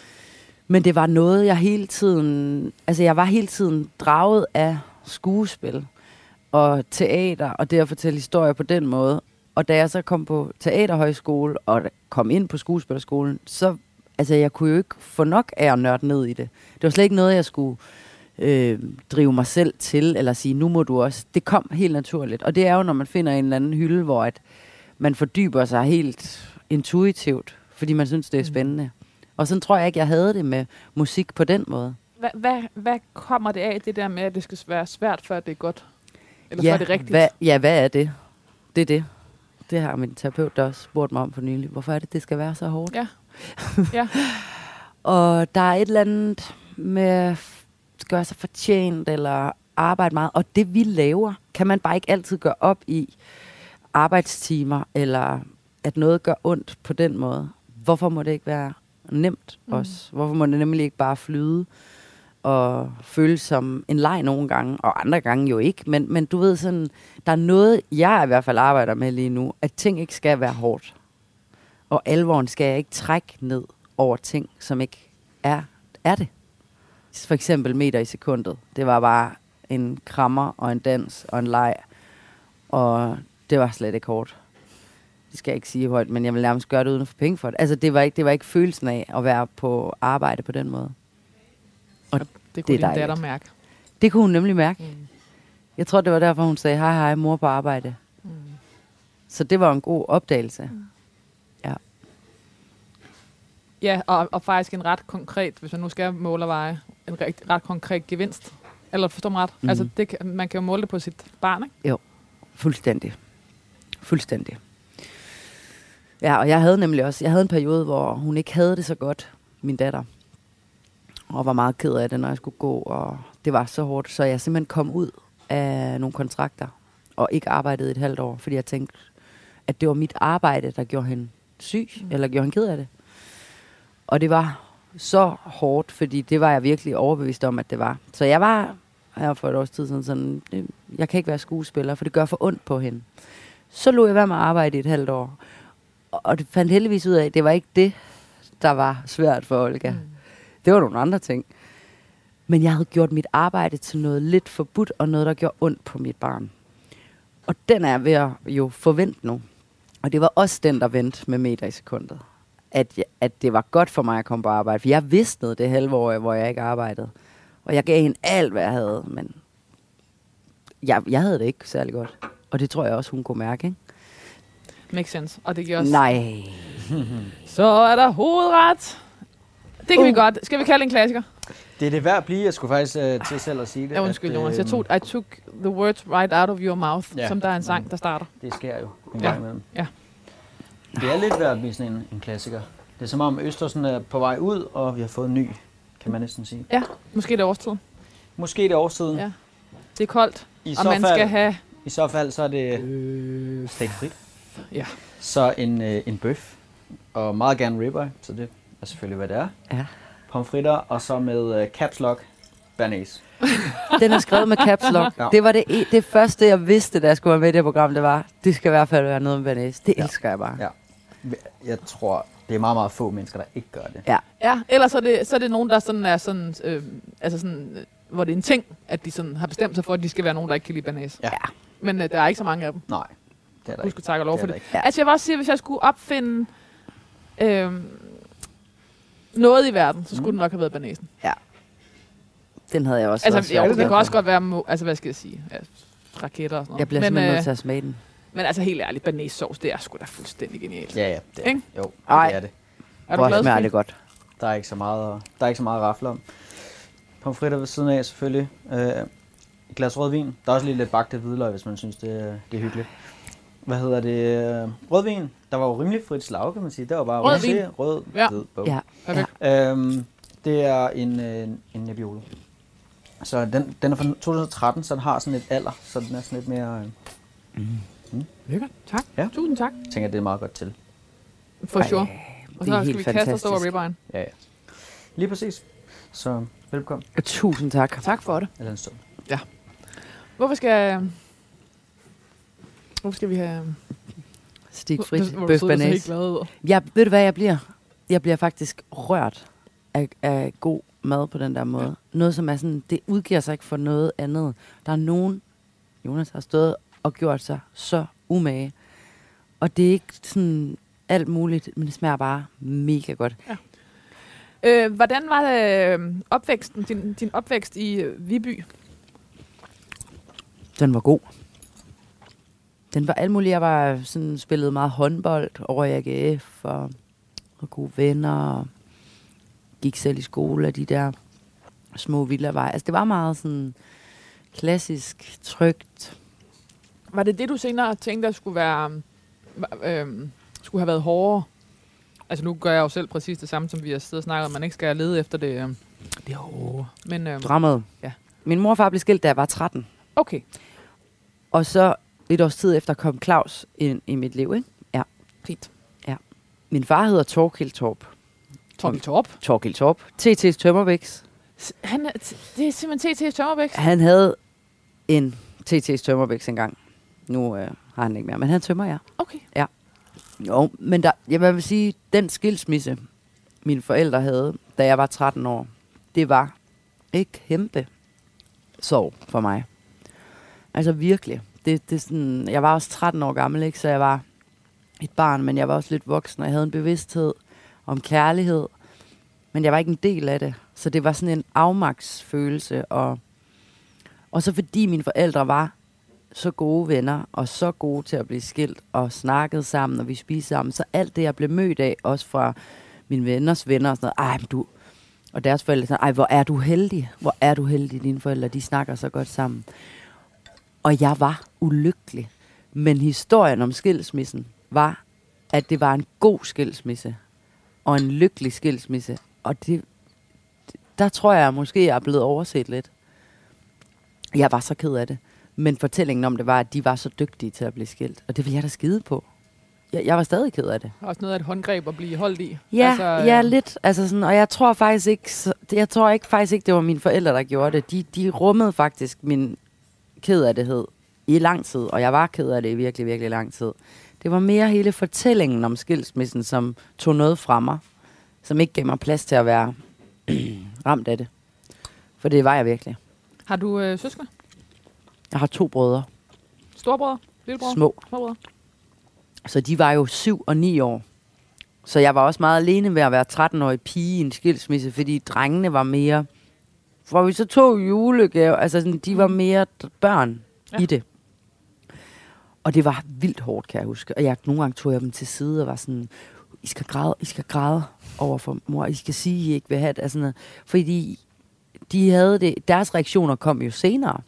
D: Men det var noget, jeg hele tiden... Altså, jeg var hele tiden draget af skuespil og teater, og det at fortælle historier på den måde. Og da jeg så kom på teaterhøjskole og kom ind på skuespillerskolen, så... Altså, jeg kunne jo ikke få nok af at nørde ned i det. Det var slet ikke noget, jeg skulle øh, drive mig selv til, eller sige, nu må du også. Det kom helt naturligt. Og det er jo, når man finder en eller anden hylde, hvor at man fordyber sig helt intuitivt, fordi man synes, det er spændende. Og sådan tror jeg ikke, jeg havde det med musik på den måde.
C: Hvad, hvad, hvad kommer det af, det der med, at det skal være svært, før det er godt? Eller
D: ja,
C: det er rigtigt?
D: Hvad, ja, hvad er det? Det er det. Det har min terapeut da også spurgt mig om for nylig. Hvorfor er det, det skal være så hårdt?
C: Ja. ja. <laughs>
D: Og der er et eller andet med at gøre sig fortjent, eller arbejde meget. Og det vi laver, kan man bare ikke altid gøre op i arbejdstimer, eller at noget gør ondt på den måde. Hvorfor må det ikke være nemt
C: mm.
D: også? Hvorfor må det nemlig ikke bare flyde at føles som en leg nogle gange, og andre gange jo ikke. Men, men du ved sådan, der er noget, jeg i hvert fald arbejder med lige nu, at ting ikke skal være hårdt. Og alvoren skal jeg ikke trække ned over ting, som ikke er, er det. For eksempel meter i sekundet. Det var bare en krammer og en dans og en leg. Og det var slet ikke hårdt. Det skal jeg ikke sige højt, men jeg vil nærmest gøre det uden at få penge for det. Altså, det var ikke, det var ikke følelsen af at være på arbejde på den måde. Og
C: Det
D: Det
C: kunne
D: er
C: din datter mærke.
D: det kunne hun nemlig mærke.
C: Mm.
D: Jeg tror, det var derfor, hun sagde, hej hej, mor på arbejde.
C: Mm.
D: Så det var en god opdagelse.
C: Ja, og, og faktisk en ret konkret, hvis man nu skal måle og veje, en ret, ret konkret gevinst. Eller forstår mig ret? Mm. Altså, det, man kan jo måle det på sit barn, ikke?
D: Fuldstændig. Fuldstændig. Ja, og jeg havde nemlig også, jeg havde en periode, hvor hun ikke havde det så godt, min datter. Og var meget ked af det, når jeg skulle gå, og det var så hårdt, så jeg simpelthen kom ud af nogle kontrakter, og ikke arbejdede et halvt år, fordi jeg tænkte, at det var mit arbejde, der gjorde hende syg, mm. eller gjorde hende ked af det. Og det var så hårdt, fordi det var jeg virkelig overbevist om, at det var. Så jeg var her for et års tid siden sådan, det, jeg kan ikke være skuespiller, for det gør for ondt på hende. Så lå jeg være med at arbejde i et halvt år. Og- Og det fandt heldigvis ud af, at det var ikke det, der var svært for Olga. Mm. Det var nogle andre ting. Men jeg havde gjort mit arbejde til noget lidt forbudt, og noget, der gjorde ondt på mit barn. Og den er jeg ved at jo forvente nu. Og det var også den, der vendte med meter i sekundet. At, jeg, at det var godt for mig at komme på arbejde. For jeg vidste det halve år, hvor jeg ikke arbejdede. Og jeg gav hende alt, hvad jeg havde. Men jeg, jeg havde det ikke særlig godt. Og det tror jeg også, hun kunne mærke, ikke?
C: Makes sense. Og det giver også...
D: Nej. <laughs>
C: Så er der hovedret. Det kan uh. vi godt. Skal vi kalde en klassiker?
E: Det er det værd at blive. Jeg skulle faktisk øh, til selv at sige det.
C: Ja, undskyld,
E: at,
C: Jonas. Jeg
E: øh,
C: tog, I took the words right out of your mouth,
E: Ja.
C: som der er en sang, der starter.
E: Det sker jo en
C: Ja.
E: gang imellem.
C: Ja.
E: Det er lidt værd at blive sådan en, en klassiker. Det er som om Østersen er på vej ud, og vi har fået en ny, kan man næsten sige.
C: Ja, måske det er årstiden.
E: Måske det er årstiden.
C: Ja. Det er koldt,
E: I,
C: og
E: så
C: man
E: fald,
C: skal have...
E: I så fald så er det øh, frit.
C: Ja.
E: Så en, øh, en bøf, og meget gerne ribeye, så det er selvfølgelig, hvad det er.
D: Ja.
E: Pomfritter, og så med øh, caps lock, bernæs. <laughs>
D: Den er skrevet med caps lock.
E: Ja.
D: Det var det, e- det første, jeg vidste, da jeg skulle være med i det program, det var, det skal i hvert fald være noget med banæs. Det
E: Ja.
D: elsker jeg bare.
E: Ja. Jeg tror, det er meget, meget få mennesker, der ikke gør det.
D: Ja.
C: Ja, ellers er det, så er det nogen, der sådan er sådan... Øh, altså sådan hvor det er en ting, at de sådan har bestemt sig for, at de skal være nogen, der ikke kan lide banæs.
E: Ja.
C: Men øh, der er ikke så mange af dem.
E: Nej, det er der
C: Husk
E: ikke.
C: at takke og lov
E: Det
C: for det.
E: ikke.
D: Ja.
C: Altså jeg vil også sige, at hvis jeg skulle opfinde øh, noget i verden, så skulle
E: Mm.
C: det nok have været banæsen.
D: Den havde jeg også
C: Altså,
D: svært
C: jo, det kan
D: få.
C: også godt være, altså hvad skal jeg sige, ja, raketter og sådan noget.
D: Jeg bliver
C: men,
D: simpelthen
C: øh,
D: nødt til at smage den.
C: men altså helt ærligt, banæssovs, det er sgu da fuldstændig genialt.
E: Ja, ja, det er, jo,
D: Ej.
E: det er det.
C: Er du
D: Hvor
C: glad,
D: smager det godt.
E: Der er ikke så meget, der er ikke så meget at rafle om. Pomfritter ved siden af selvfølgelig. Øh, et glas rødvin. Der er også lige lidt bagte hvidløg, hvis man synes, det, er- det er hyggeligt. Hvad hedder det? Øh, Rødvin. Der var jo rimelig frit slag, kan man sige. Det var bare
C: Rødvin.
E: rosé, rød,
C: Ja.
E: hvid, bog.
D: Ja.
C: Perfekt.
E: Øhm, det er en, øh, en Nebbiolo. Så den, den er fra 2013, så den har sådan et alder, så den er sådan lidt mere... Øh,
C: Lækkert. Tak.
E: Ja.
C: Tusind tak.
E: tænker, det er meget godt til.
C: For sure. Og
D: det er
C: så skal
D: helt
C: vi kaste os over
D: fantastisk.
C: ribberen.
E: Ja, ja. Lige præcis. Så velkommen.
D: Tusind tak.
C: Tak for det.
E: Eller en stund.
C: Hvorfor skal... Hvorfor skal vi have...
D: Stikfrit
C: Hvor- hvor
D: bøf
C: så helt glad ud.
D: Jeg, ved du hvad jeg bliver? Jeg bliver faktisk rørt af, af god mad på den der måde. Ja. Noget, som er sådan, det udgiver sig ikke for noget andet. Der er nogen, Jonas har stået og gjort sig så umage. Og det er ikke sådan alt muligt, men det smager bare mega godt.
C: Øh, hvordan var det, øh, opvæksten, din, din opvækst i øh, Viby?
D: Den var god. Den var alt muligt. Jeg var sådan spillet meget håndbold over i AGF og, og gode venner. Og gik selv i skole af de der små villaveje. Altså det var meget sådan klassisk, trygt.
C: Var det det, du senere tænkte, at skulle være... Øh, skulle have været hårdere? Altså nu gør jeg jo selv præcis det samme, som vi har siddet og snakket om. Man ikke skal lede efter det, øh, det hårde. Men øh,
D: Drammet.
C: Ja.
D: Min mor og far blev skilt, da jeg var 13.
C: okay,
D: Og så et års tid efter kom Claus ind i mit liv. Ikke? Ja.
C: fint.
D: Min far hedder Torkild Torp.
C: Torgild Torp.
D: Torkild Torp. TT's Tømmerbæks.
C: Han, det er simpelthen T.T. Tømmerbæk.
D: Han havde en TT's Tømmerbæks engang. Nu øh, har han ikke mere, men han tømmer jeg.
C: Okay.
D: Jo, men der, jeg vil sige, den skilsmisse, mine forældre havde, da jeg var 13 år, det var et kæmpe sorg for mig. Altså virkelig. Det, det sådan, jeg var også 13 år gammel, ikke? så jeg var et barn, men jeg var også lidt voksen, og jeg havde en bevidsthed om kærlighed, men jeg var ikke en del af det. Så det var sådan en afmagtsfølelse, og, og så fordi mine forældre var så gode venner, og så gode til at blive skilt, og snakkede sammen, og vi spiste sammen. Så alt det, jeg blev mødt af, også fra mine venners venner, og sådan noget, ej, men du, og deres forældre, sagde, ej, hvor er du heldig, hvor er du heldig, dine forældre, de snakker så godt sammen. Og jeg var ulykkelig. Men historien om skilsmissen var, at det var en god skilsmisse, og en lykkelig skilsmisse. Og det, der tror jeg måske, jeg er blevet overset lidt. Jeg var så ked af det. Men fortællingen om det var, at de var så dygtige til at blive skilt. Og det vil jeg da skide på. Jeg, jeg var stadig ked af det.
C: Også noget af et håndgreb at blive holdt i.
D: Ja,
C: altså,
D: altså, ja
C: øh,
D: lidt. Altså sådan, og jeg tror faktisk ikke, jeg tror ikke faktisk ikke, det var mine forældre, der gjorde det. De, de rummede faktisk min ked af det i lang tid, og jeg var ked af det i virkelig, virkelig lang tid. Det var mere hele fortællingen om skilsmissen, som tog noget fra mig, som ikke gav mig plads til at være <clears throat> ramt af det. For det var jeg virkelig.
C: Har du øh, søskende?
D: Jeg har to brødre,
C: Storbrødre? Lillebrødre?
D: små.
C: Småbrødre?
D: Så de var jo 7 og 9 år. Så jeg var også meget alene ved at være 13-årig pige i en skilsmisse, fordi drengene var mere... Hvor vi så tog julegave, altså sådan, de var mere d- børn
C: ja.
D: i det. Og det var vildt hårdt, kan jeg huske. Og jeg, nogle gange tog jeg dem til side og var sådan, I skal græde, I skal græde over for mor. I skal sige, I ikke vil have det. Altså, noget. fordi de havde det, deres reaktioner kom jo senere,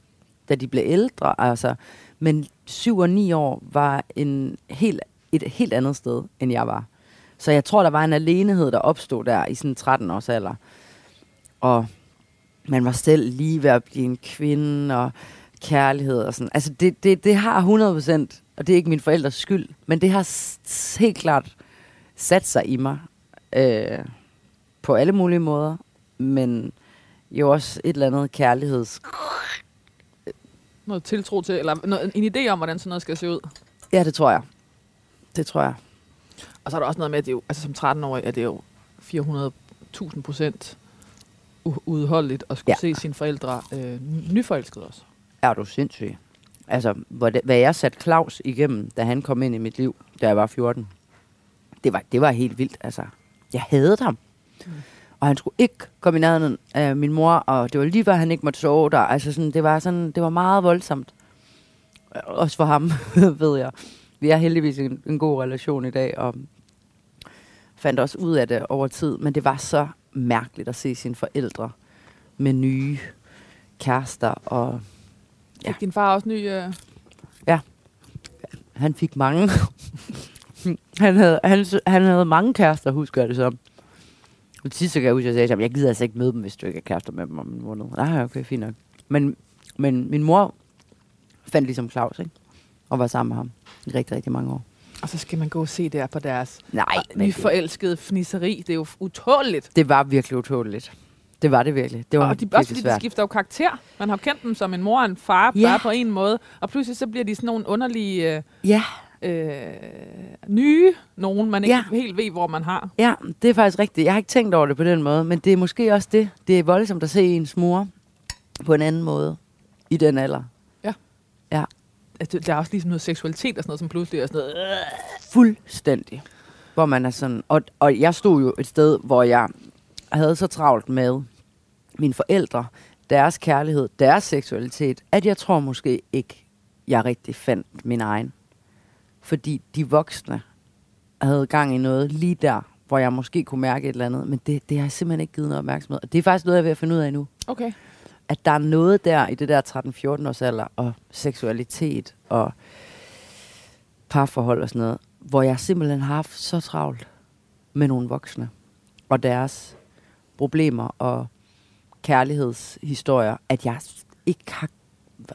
D: da de blev ældre. Altså, men 7 og 9 år var en helt, et helt andet sted, end jeg var. Så jeg tror, der var en alenehed, der opstod der i sådan 13 års alder. Og man var selv lige ved at blive en kvinde, og kærlighed og sådan. Altså, det, det, det har 100 procent, og det er ikke min forældres skyld, men det har s- helt klart sat sig i mig øh, på alle mulige måder, men jo også et eller andet kærligheds...
C: Noget tiltro til, eller noget, en idé om, hvordan sådan noget skal se ud.
D: Ja, det tror jeg. Det tror jeg.
C: Og så er der også noget med, at det jo, altså som 13-årig er det jo 400.000 procent u- udholdeligt at skulle ja. Se sine forældre øh, nyforelskede også.
D: Er du sindssyg? Altså, hvad, hvad jeg satte Claus igennem, da han kom ind i mit liv, da jeg var 14, det var, det var helt vildt. Altså, jeg havde ham. Mm. Og han skulle ikke komme i nærheden af min mor, og det var lige før, han ikke måtte sove der. Altså, sådan, det, var sådan, det var meget voldsomt. Også for ham, <laughs> ved jeg. Vi har heldigvis en, en god relation i dag, og fandt også ud af det over tid. Men det var så mærkeligt at se sine forældre med nye kærester og
C: Ja. Fik din far også ny... Øh,
D: Han fik mange. <laughs> han, havde, han, han havde mange kærester, husker jeg det som. Og sidst så kan jeg huske, at jeg sagde til ham, jeg gider altså ikke møde dem, hvis du ikke er kærester med dem om en måned. Nej, okay, fint nok. Men, men min mor fandt ligesom Claus, ikke? Og var sammen med ham i rigtig, rigtig mange år.
C: Og så skal man gå og se der på deres
D: Nej,
C: nyforelskede fnisseri. Det er jo utåligt.
D: det var virkelig utroligt. Det var det virkelig. Det var
C: Og de, også fordi de
D: svært.
C: skifter jo karakter. Man har kendt dem som en mor og en far,
D: Ja.
C: bare på en måde. Og pludselig så bliver de sådan nogle underlige, øh,
D: Ja,
C: øh, nye nogen, man ikke
D: Ja.
C: helt ved, hvor man har.
D: ja, det er faktisk rigtigt. Jeg har ikke tænkt over det på den måde, men det er måske også det. Det er voldsomt at se ens mor på en anden måde i den alder.
C: Altså, der er også ligesom noget seksualitet og sådan noget, som pludselig er sådan noget... Øh.
D: Fuldstændig. Hvor man er sådan... Og, og jeg stod jo et sted, hvor jeg havde så travlt med mine forældre, deres kærlighed, deres seksualitet, at jeg tror måske ikke, jeg rigtig fandt min egen. Fordi de voksne havde gang i noget lige der, hvor jeg måske kunne mærke et eller andet, men det, det har jeg simpelthen ikke givet noget opmærksomhed. Og det er faktisk noget, jeg er ved at finde ud af nu.
C: Okay.
D: At der er noget der i det der 13-14 års alder, og seksualitet, og parforhold og sådan noget, hvor jeg simpelthen har haft så travlt med nogle voksne, og deres problemer og kærlighedshistorier, at jeg ikke har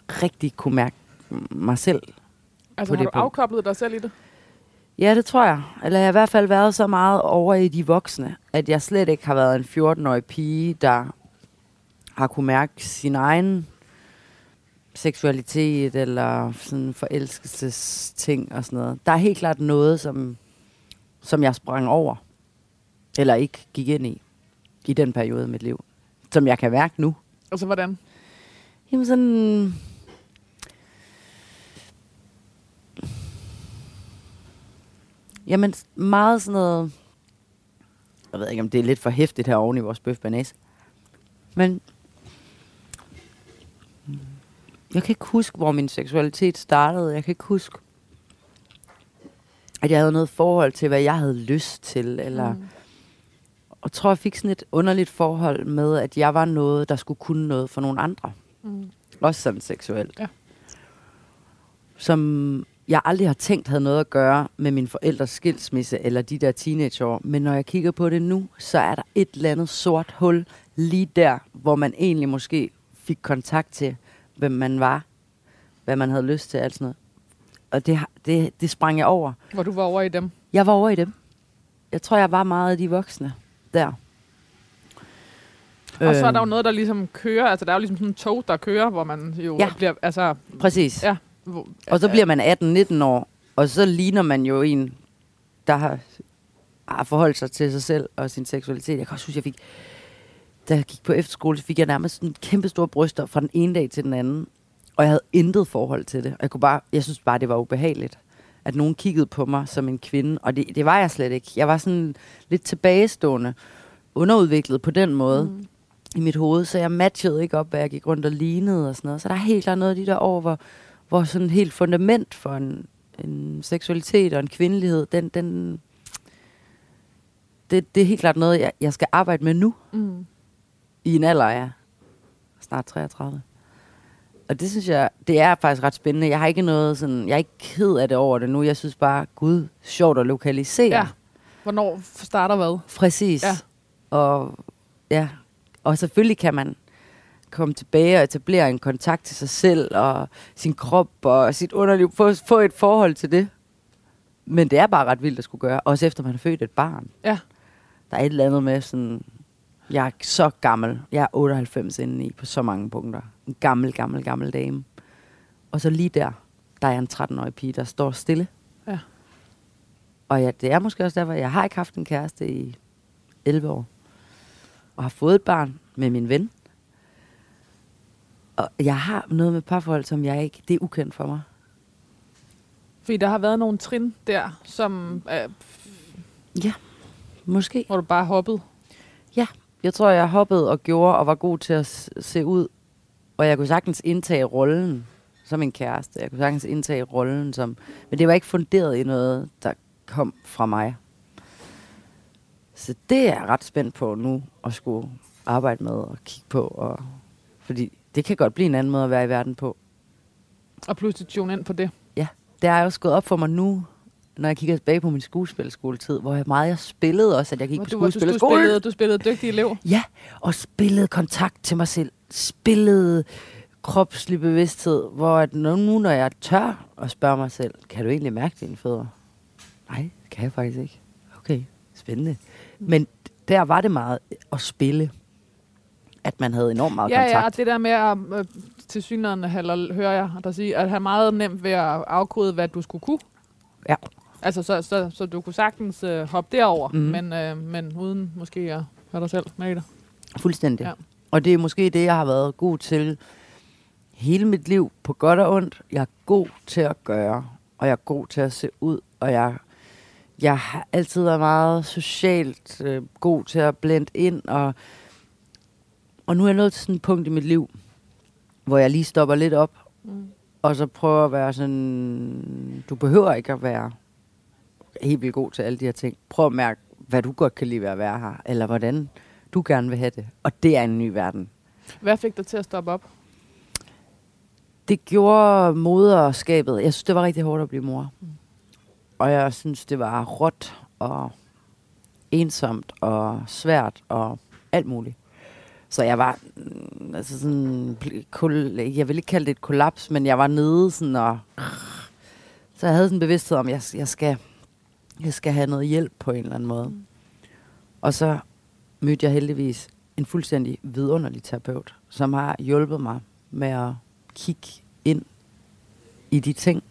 D: rigtig kunne mærke mig selv.
C: Altså,
D: På
C: har
D: det
C: du
D: punkt.
C: afkoblet dig selv i det?
D: Ja, det tror jeg. Eller jeg har i hvert fald været så meget over i de voksne, at jeg slet ikke har været en 14-årig pige, der har kunne mærke sin egen seksualitet eller sådan forelskelsesting og sådan noget. Der er helt klart noget, som, som jeg sprang over, eller ikke gik ind i, i den periode af mit liv, som jeg kan mærke nu.
C: Altså, hvordan?
D: Jamen sådan... Jamen meget sådan noget... Jeg ved ikke, om det er lidt for hæftigt her oven i vores bøf banæs. Men... Jeg kan ikke huske, hvor min seksualitet startede. Jeg kan ikke huske, at jeg havde noget forhold til, hvad jeg havde lyst til. Eller,
C: Mm.
D: Og tror, jeg fik sådan et underligt forhold med, at jeg var noget, der skulle kunne noget for nogle andre.
C: Mm.
D: Også sådan seksuelt.
C: Ja.
D: Som jeg aldrig har tænkt havde noget at gøre med min forældres skilsmisse eller de der teenageår. Men når jeg kigger på det nu, så er der et eller andet sort hul lige der, hvor man egentlig måske fik kontakt til, hvem man var, hvad man havde lyst til, alt sådan noget. Og det, det, det sprang jeg over.
C: Hvor du var over i dem.
D: Jeg var over i dem. Jeg tror, jeg var meget af de voksne der.
C: Og så er der jo
D: Øhm,
C: noget, der ligesom kører. Altså, der er jo ligesom sådan en tog, der kører, hvor man jo
D: Ja.
C: bliver... Altså,
D: Præcis.
C: ja. Hvor,
D: Og så bliver man 18-19 år, og så ligner man jo en, der har, har forholdt sig til sig selv og sin seksualitet. Jeg kan også huske, jeg fik, da jeg gik på efterskole, så fik jeg nærmest sådan kæmpe store bryster fra den ene dag til den anden. Og jeg havde intet forhold til det. Og jeg, kunne bare, jeg synes bare, det var ubehageligt, at nogen kiggede på mig som en kvinde. Og det, det var jeg slet ikke. Jeg var sådan lidt tilbagestående, underudviklet på den måde
C: Mm.
D: i mit hoved, så jeg matchede ikke op, hvad jeg gik rundt og lignede og sådan noget. Så der er helt klart noget af de der år, hvor, hvor sådan helt fundament for en, en seksualitet og en kvindelighed, den, den, det, det er helt klart noget, jeg, jeg skal arbejde med nu,
C: Mm.
D: I en alder af snart 33. Og det synes jeg, det er faktisk ret spændende. Jeg har ikke noget sådan, jeg er ikke ked af det over det nu. Jeg synes bare, gud, sjovt at lokalisere.
C: Ja. Hvornår starter hvad?
D: Præcis.
C: Ja.
D: Og, ja. og selvfølgelig kan man komme tilbage og etablere en kontakt til sig selv og sin krop og sit underliv. Få, få et forhold til det. Men det er bare ret vildt at skulle gøre. Også efter man har født et barn.
C: Ja.
D: Der er et eller andet med sådan... Jeg er så gammel. Jeg er 98 inde i på så mange punkter. En gammel, gammel, gammel dame. Og så lige der, der er en 13-årig pige, der står stille.
C: Ja.
D: Og ja, det er måske også derfor, jeg har ikke haft en kæreste i 11 år. Og har fået et barn med min ven. Og jeg har noget med parforhold, som jeg ikke... Det er ukendt for mig.
C: Fordi der har været nogle trin der, som, øh,
D: Ja, måske.
C: hvor du bare hoppede.
D: Jeg tror, jeg hoppede og gjorde og var god til at se ud. Og jeg kunne sagtens indtage rollen som en kæreste. Jeg kunne sagtens indtage rollen som... Men det var ikke funderet i noget, der kom fra mig. Så det er jeg ret spændt på nu at skulle arbejde med og kigge på. Og, fordi det kan godt blive en anden måde at være i verden på.
C: Og pludselig tune ind på det.
D: Det er også gået op for mig nu, når jeg kigger tilbage på min skuespilskoletid, hvor jeg meget jeg spillede også, at jeg gik
C: Hvor
D: på
C: du, var- du, du,
D: skuespillerskole.
C: spillede, du spillede dygtig elev.
D: Ja, og spillede kontakt til mig selv. Spillede kropslig bevidsthed, hvor at nu, nu, når jeg tør at spørge mig selv, kan du egentlig mærke dine fødder? Nej, det kan jeg faktisk ikke. Okay, spændende. Men der var det meget at spille. At man havde enormt meget
C: Ja,
D: kontakt.
C: ja, og det der med at øh, til synligheden, eller hører jeg dig sige, at have meget nemt ved at afkode, hvad du skulle kunne.
D: Ja.
C: Altså, så, så, så du kunne sagtens øh, hoppe derover, mm. men, øh, men uden måske at høre dig selv med i det.
D: Fuldstændig.
C: Ja.
D: Og det er måske det, jeg har været god til hele mit liv, på godt og ondt. Jeg er god til at gøre, og jeg er god til at se ud, og jeg, jeg har altid været meget socialt øh, god til at blende ind, og, og nu er jeg nået til sådan et punkt i mit liv, hvor jeg lige stopper lidt op,
C: Mm.
D: og så prøver at være sådan, du behøver ikke at være helt vildt god til alle de her ting. Prøv at mærke, hvad du godt kan lide ved at være her, eller hvordan du gerne vil have det. Og det er en ny verden.
C: Hvad fik dig til at stoppe op?
D: Det gjorde moderskabet. Jeg synes, det var rigtig hårdt at blive mor. Og jeg synes, det var råt og ensomt og svært og alt muligt. Så jeg var, mm, altså sådan, jeg vil ikke kalde det et kollaps, men jeg var nede sådan og... Så jeg havde sådan en bevidsthed om, at jeg, jeg, skal, jeg skal have noget hjælp på en eller anden måde.
C: Mm.
D: Og så mødte jeg heldigvis en fuldstændig vidunderlig terapeut, som har hjulpet mig med at kigge ind i de ting,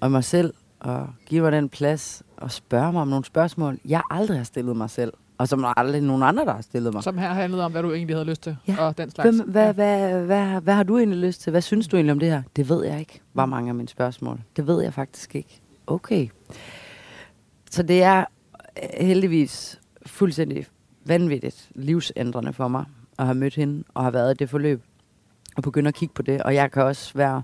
D: og mig selv, og give mig den plads, og spørge mig om nogle spørgsmål, jeg aldrig har stillet mig selv, og som aldrig nogen andre, der har stillet mig.
C: Som her handlede om, hvad du egentlig havde lyst til,
D: Ja.
C: og den slags.
D: Hvem, hvad, hvad, hvad, hvad har du egentlig lyst til? Hvad synes du egentlig om det her? Det ved jeg ikke, var mange af mine spørgsmål. Det ved jeg faktisk ikke. Okay. Så det er øh, heldigvis fuldstændig vanvittigt livsændrende for mig at have mødt hende og have været i det forløb og begynde at kigge på det. Og jeg kan også være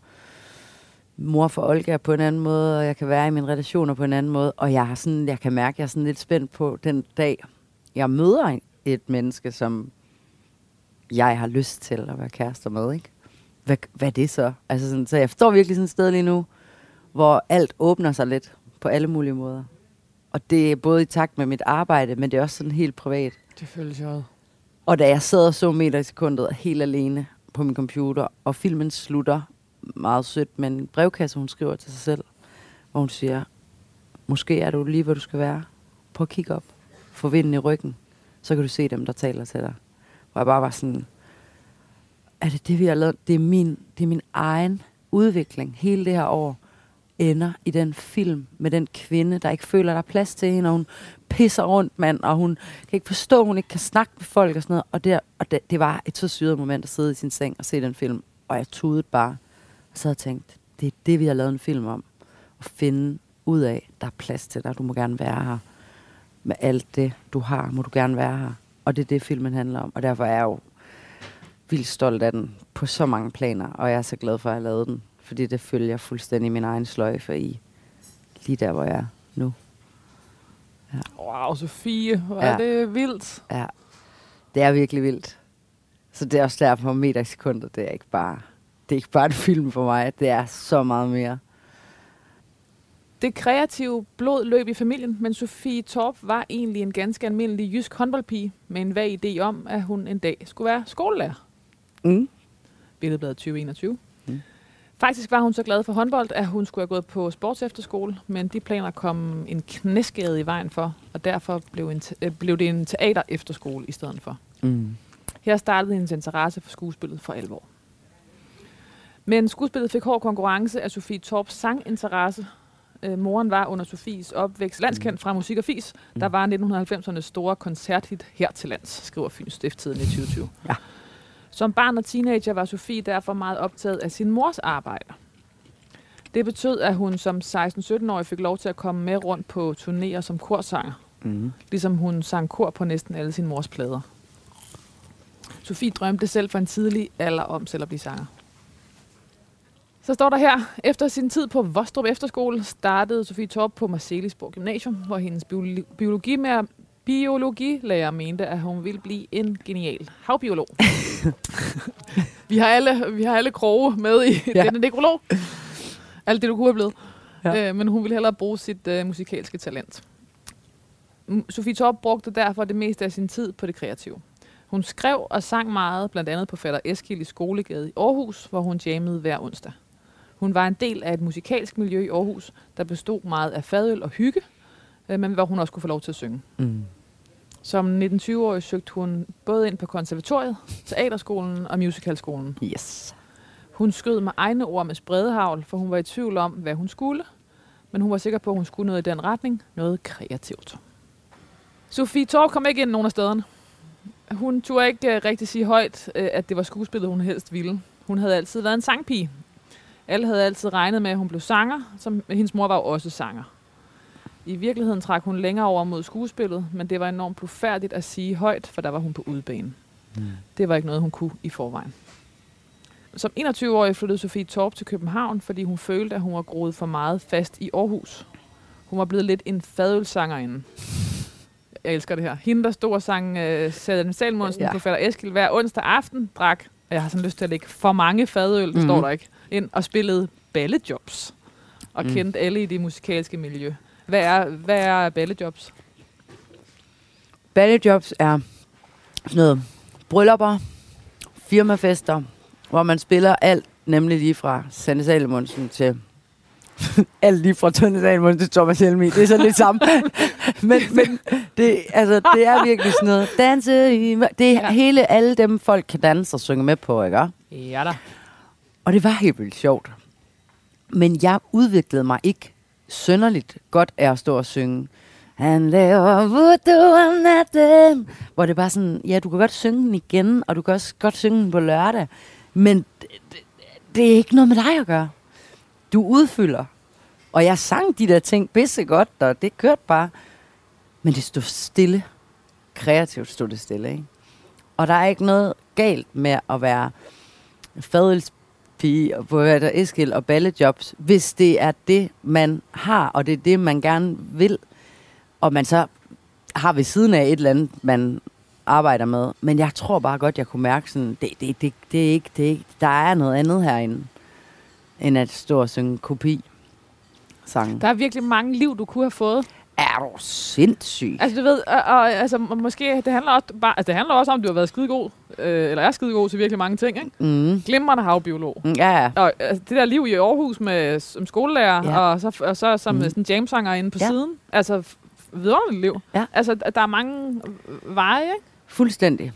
D: mor for Olga på en anden måde, og jeg kan være i mine relationer på en anden måde. Og jeg, har sådan, jeg kan mærke, at jeg er sådan lidt spændt på den dag, jeg møder et menneske, som jeg har lyst til at være kærester med, ikke? Hvad, hvad er det så? Altså sådan, så jeg står virkelig sådan et sted lige nu, hvor alt åbner sig lidt på alle mulige måder. Og det er både i takt med mit arbejde, men det er også sådan helt privat.
C: Det føles jo.
D: Og da jeg sad og så meter i sekundet helt alene på min computer, og filmen slutter meget sødt med en brevkasse, hun skriver til sig selv, hvor hun siger, måske er du lige, hvor du skal være. Prøv at kigge op. Få vinden i ryggen. Så kan du se dem, der taler til dig. Hvor jeg bare var sådan, er det det, vi har lavet? Det er min, det er min egen udvikling hele det her år ender i den film med den kvinde, der ikke føler, der er plads til hende, og hun pisser rundt, mand, og hun kan ikke forstå, at hun ikke kan snakke med folk og sådan noget. Og, der, og det, det var et så syret moment at sidde i sin seng og se den film, og jeg tudede bare, og så havde jeg tænkt, det er det, vi har lavet en film om. At finde ud af, der er plads til dig, du må gerne være her. Med alt det, du har, må du gerne være her. Og det er det, filmen handler om, og derfor er jeg jo vildt stolt af den på så mange planer, og jeg er så glad for, at jeg lavede den, fordi det følger fuldstændig min egen sløjfe i lige der, hvor jeg er nu.
C: Wow, Sofie, hvor
D: Ja.
C: er det vildt.
D: Ja, det er virkelig vildt. Så det er også derfor, meter i sekundet, det er ikke bare, det er ikke bare en film for mig, det er så meget mere.
C: Det kreative blod løb i familien, men Sofie Torp var egentlig en ganske almindelig jysk håndboldpige med en vag idé om, at hun en dag skulle være skolelærer.
D: Mm.
C: Billedbladet 2021.
D: Mm.
C: Faktisk var hun så glad for håndbold, at hun skulle have gået på sportsefterskole, men de planer kom en knæskade i vejen for, og derfor blev, en øh, blev det en teater efterskole i stedet for.
D: Mm.
C: Her startede hendes interesse for skuespillet for alvor. Men skuespillet fik hård konkurrence af Sofie Torps sanginteresse. Øh, moren var under Sofies opvækst landskendt fra Musik og Fis. Der var 1990'ernes store koncerthit her til lands, skriver Fyns Stifttiden i 2020.
D: Ja.
C: Som barn og teenager var Sofie derfor meget optaget af sin mors arbejde. Det betød, at hun som 16-17-årig fik lov til at komme med rundt på turnéer som korsanger
D: Mm.
C: ligesom hun sang kor på næsten alle sin mors plader. Sofie drømte selv for en tidlig alder om selv at blive sanger. Så står der her, efter sin tid på Vostrup Efterskole, startede Sofie Torp på Marcelisborg Gymnasium, hvor hendes biologi, biologi biologilærer mente, at hun ville blive en genial havbiolog. <laughs> vi, har alle, vi har alle kroge med i ja. Denne nekrolog. Alt det, du kunne have blevet.
D: Ja.
C: Øh, men hun ville hellere bruge sit øh, musikalske talent. Sofie Torp brugte derfor det meste af sin tid på det kreative. Hun skrev og sang meget, blandt andet på Fatter Eskild i Skolegade i Aarhus, hvor hun jammede hver onsdag. Hun var en del af et musikalsk miljø i Aarhus, der bestod meget af fadøl og hygge, øh, men hvor hun også kunne få lov til at synge.
D: Mm.
C: Som 19-20-årig søgte hun både ind på konservatoriet, teaterskolen og musicalskolen.
D: Yes.
C: Hun skød med egne ord med spredehavl, for hun var i tvivl om, hvad hun skulle. Men hun var sikker på, at hun skulle noget i den retning. Noget kreativt. Sofie Torp kom ikke ind nogen af stederne. Hun turde ikke uh, rigtig sige højt, uh, at det var skuespillet, hun helst ville. Hun havde altid været en sangpige. Alle havde altid regnet med, at hun blev sanger, som hendes mor var jo også sanger. I virkeligheden trak hun længere over mod skuespillet, men det var enormt blufærdigt at sige højt, for der var hun på udebane. Mm. Det var ikke noget, hun kunne i forvejen. Som 21-årig flyttede Sofie Torp til København, fordi hun følte, at hun var groet for meget fast i Aarhus. Hun var blevet lidt en fadølsangerinde. Jeg elsker det her. Hende, der stod og sang uh, Sæden Salmonsen ja. På Fætter Eskil hver onsdag aften, drak, og jeg har sådan lyst til at lægge for mange fadøl, det mm.
D: Mhm.
C: står der ikke, ind og spillede ballejobs. Og. Mm. kendte alle i det musikalske miljø. Hvad er, hvad er ballejobs?
D: Ballejobs er sådan noget bryllupper, firmafester, hvor man spiller alt, nemlig lige fra Sanne Salomonsen til <laughs> alt lige fra Tønne Salomonsen til Thomas Helmi. Det er så lidt samme. <laughs> men men det, altså, det er virkelig sådan noget. Danse i... Det er
C: ja.
D: hele, alle dem folk kan danse og synge med på, ikke?
C: Ja da.
D: Og det var helt vildt sjovt. Men jeg udviklede mig ikke sønderligt godt er at stå og synge. Han laver voodoo om natten. Hvor det bare sådan, ja, du kan godt synge den igen, og du kan også godt synge den på lørdag. Men det, det, er ikke noget med dig at gøre. Du udfylder. Og jeg sang de der ting pisse godt, og det kørte bare. Men det stod stille. Kreativt stod det stille, ikke? Og der er ikke noget galt med at være pige på hvad der Eskil og ballejobs, hvis det er det, man har, og det er det, man gerne vil, og man så har ved siden af et eller andet, man arbejder med. Men jeg tror bare godt, jeg kunne mærke sådan, det, det, det, det, er ikke, det er ikke, der er noget andet herinde, end at stå og synge kopi sang.
C: Der er virkelig mange liv, du kunne have fået.
D: Er du sindssyg?
C: Altså, du ved, og, og, altså, må- måske, det handler, også, bare, altså, det handler også om, at du har været skidegod, øh, eller er skidegod til virkelig mange ting, ikke?
D: Mm.
C: Glimrende havbiolog.
D: Mm, Ja, ja.
C: Og altså, det der liv i Aarhus med, som skolelærer, ja. Og, så, og så som mm. Sådan jamsanger inde på ja. Siden. Altså, vidunderligt liv.
D: Ja.
C: Altså, der er mange veje, ikke?
D: Fuldstændig.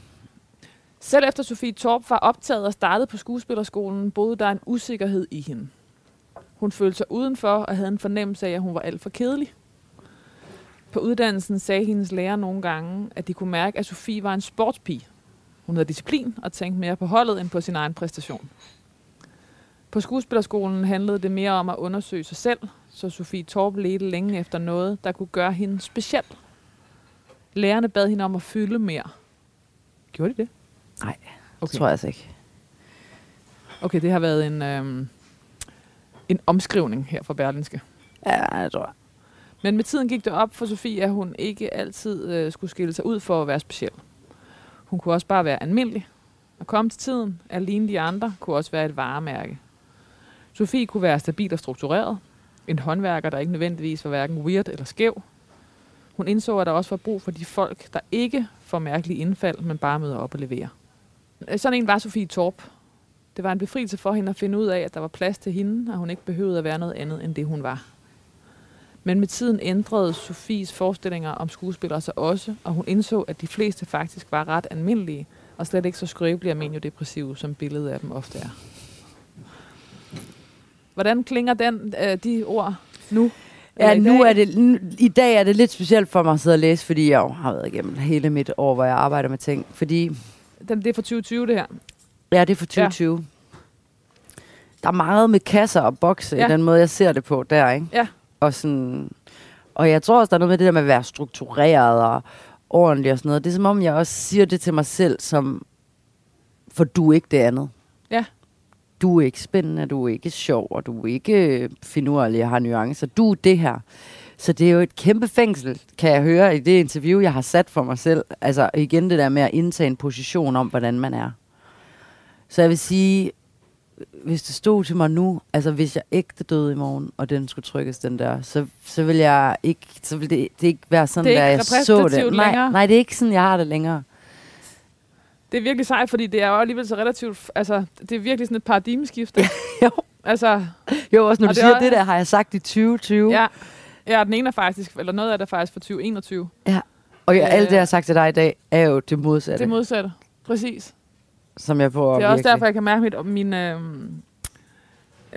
C: Selv efter Sofie Torp var optaget og startede på skuespillerskolen, boede der en usikkerhed i hende. Hun følte sig udenfor og havde en fornemmelse af, at hun var alt for kedelig. På uddannelsen sagde hendes lærer nogle gange, at de kunne mærke, at Sofie var en sportspige. Hun havde disciplin og tænkte mere på holdet end på sin egen præstation. På skuespillerskolen handlede det mere om at undersøge sig selv, så Sofie Torp ledte længe efter noget, der kunne gøre hende speciel. Lærerne bad hende om at fylde mere. Gjorde de det?
D: Nej,
C: Okay.
D: det tror jeg altså ikke.
C: Okay, det har været en, øhm, en omskrivning her fra Berlinske.
D: Ja, jeg tror.
C: Men med tiden gik det op for Sofie, at hun ikke altid øh, skulle skille sig ud for at være speciel. Hun kunne også bare være almindelig. Og komme til tiden, alene de andre, kunne også være et varemærke. Sofie kunne være stabil og struktureret. En håndværker, der ikke nødvendigvis var hverken weird eller skæv. Hun indså, at der også var brug for de folk, der ikke får mærkelige indfald, men bare møder op og leverer. Øh, sådan en var Sofie Torp. Det var en befrielse for hende at finde ud af, at der var plads til hende, og hun ikke behøvede at være noget andet end det, hun var. Men med tiden ændrede Sofies forestillinger om skuespillere sig også, og hun indså, at de fleste faktisk var ret almindelige, og slet ikke så skrøbelige og maniodepressive, som billedet af dem ofte er. Hvordan klinger den, øh, de ord nu?
D: Ja, nu
C: dag?
D: er det, nu, i dag er det lidt specielt for mig at sidde og læse, fordi jeg jo har været igennem hele mit år, hvor jeg arbejder med ting. Fordi,
C: Den, det er fra 2020, det her.
D: ja, det er for 2020. Ja. Der er meget med kasser og bokse,
C: ja.
D: i den måde, jeg ser det på der, ikke?
C: Ja.
D: Og, sådan, og jeg tror også, der er noget med det der med at være struktureret og ordentlig og sådan noget. Det er som om, jeg også siger det til mig selv, som, for du er ikke det andet.
C: Ja.
D: Du er ikke spændende, du er ikke sjov, og du er ikke finurlig og har nuancer. Du er det her. Så det er jo et kæmpe fængsel, kan jeg høre i det interview, jeg har sat for mig selv. Altså igen det der med at indtage en position om, hvordan man er. Så jeg vil sige, hvis det stod til mig nu, altså hvis jeg ægte døde i morgen, og den skulle trykkes den der, så, så vil jeg ikke, så vil det, det ikke være sådan,
C: Det
D: der jeg så det.
C: repræsentativt
D: Nej,
C: længere?
D: nej, det er ikke sådan, jeg har det længere.
C: Det er virkelig sejt, fordi det er jo alligevel så relativt... Altså, det er virkelig sådan et paradigmeskifte. <laughs>
D: Jo.
C: Altså,
D: Jo, også når
C: Og
D: du
C: det
D: siger,
C: er-
D: det der har jeg sagt i 2020.
C: ja. Ja, den ene er faktisk, eller noget af det er faktisk fra 2021.
D: Ja. Og jeg,
C: Øh.
D: alt det, jeg har sagt til dig i dag, er jo det modsatte,
C: Det modsatte. Præcis.
D: Som jeg prøver
C: Det er også derfor, jeg kan mærke, at min, øh,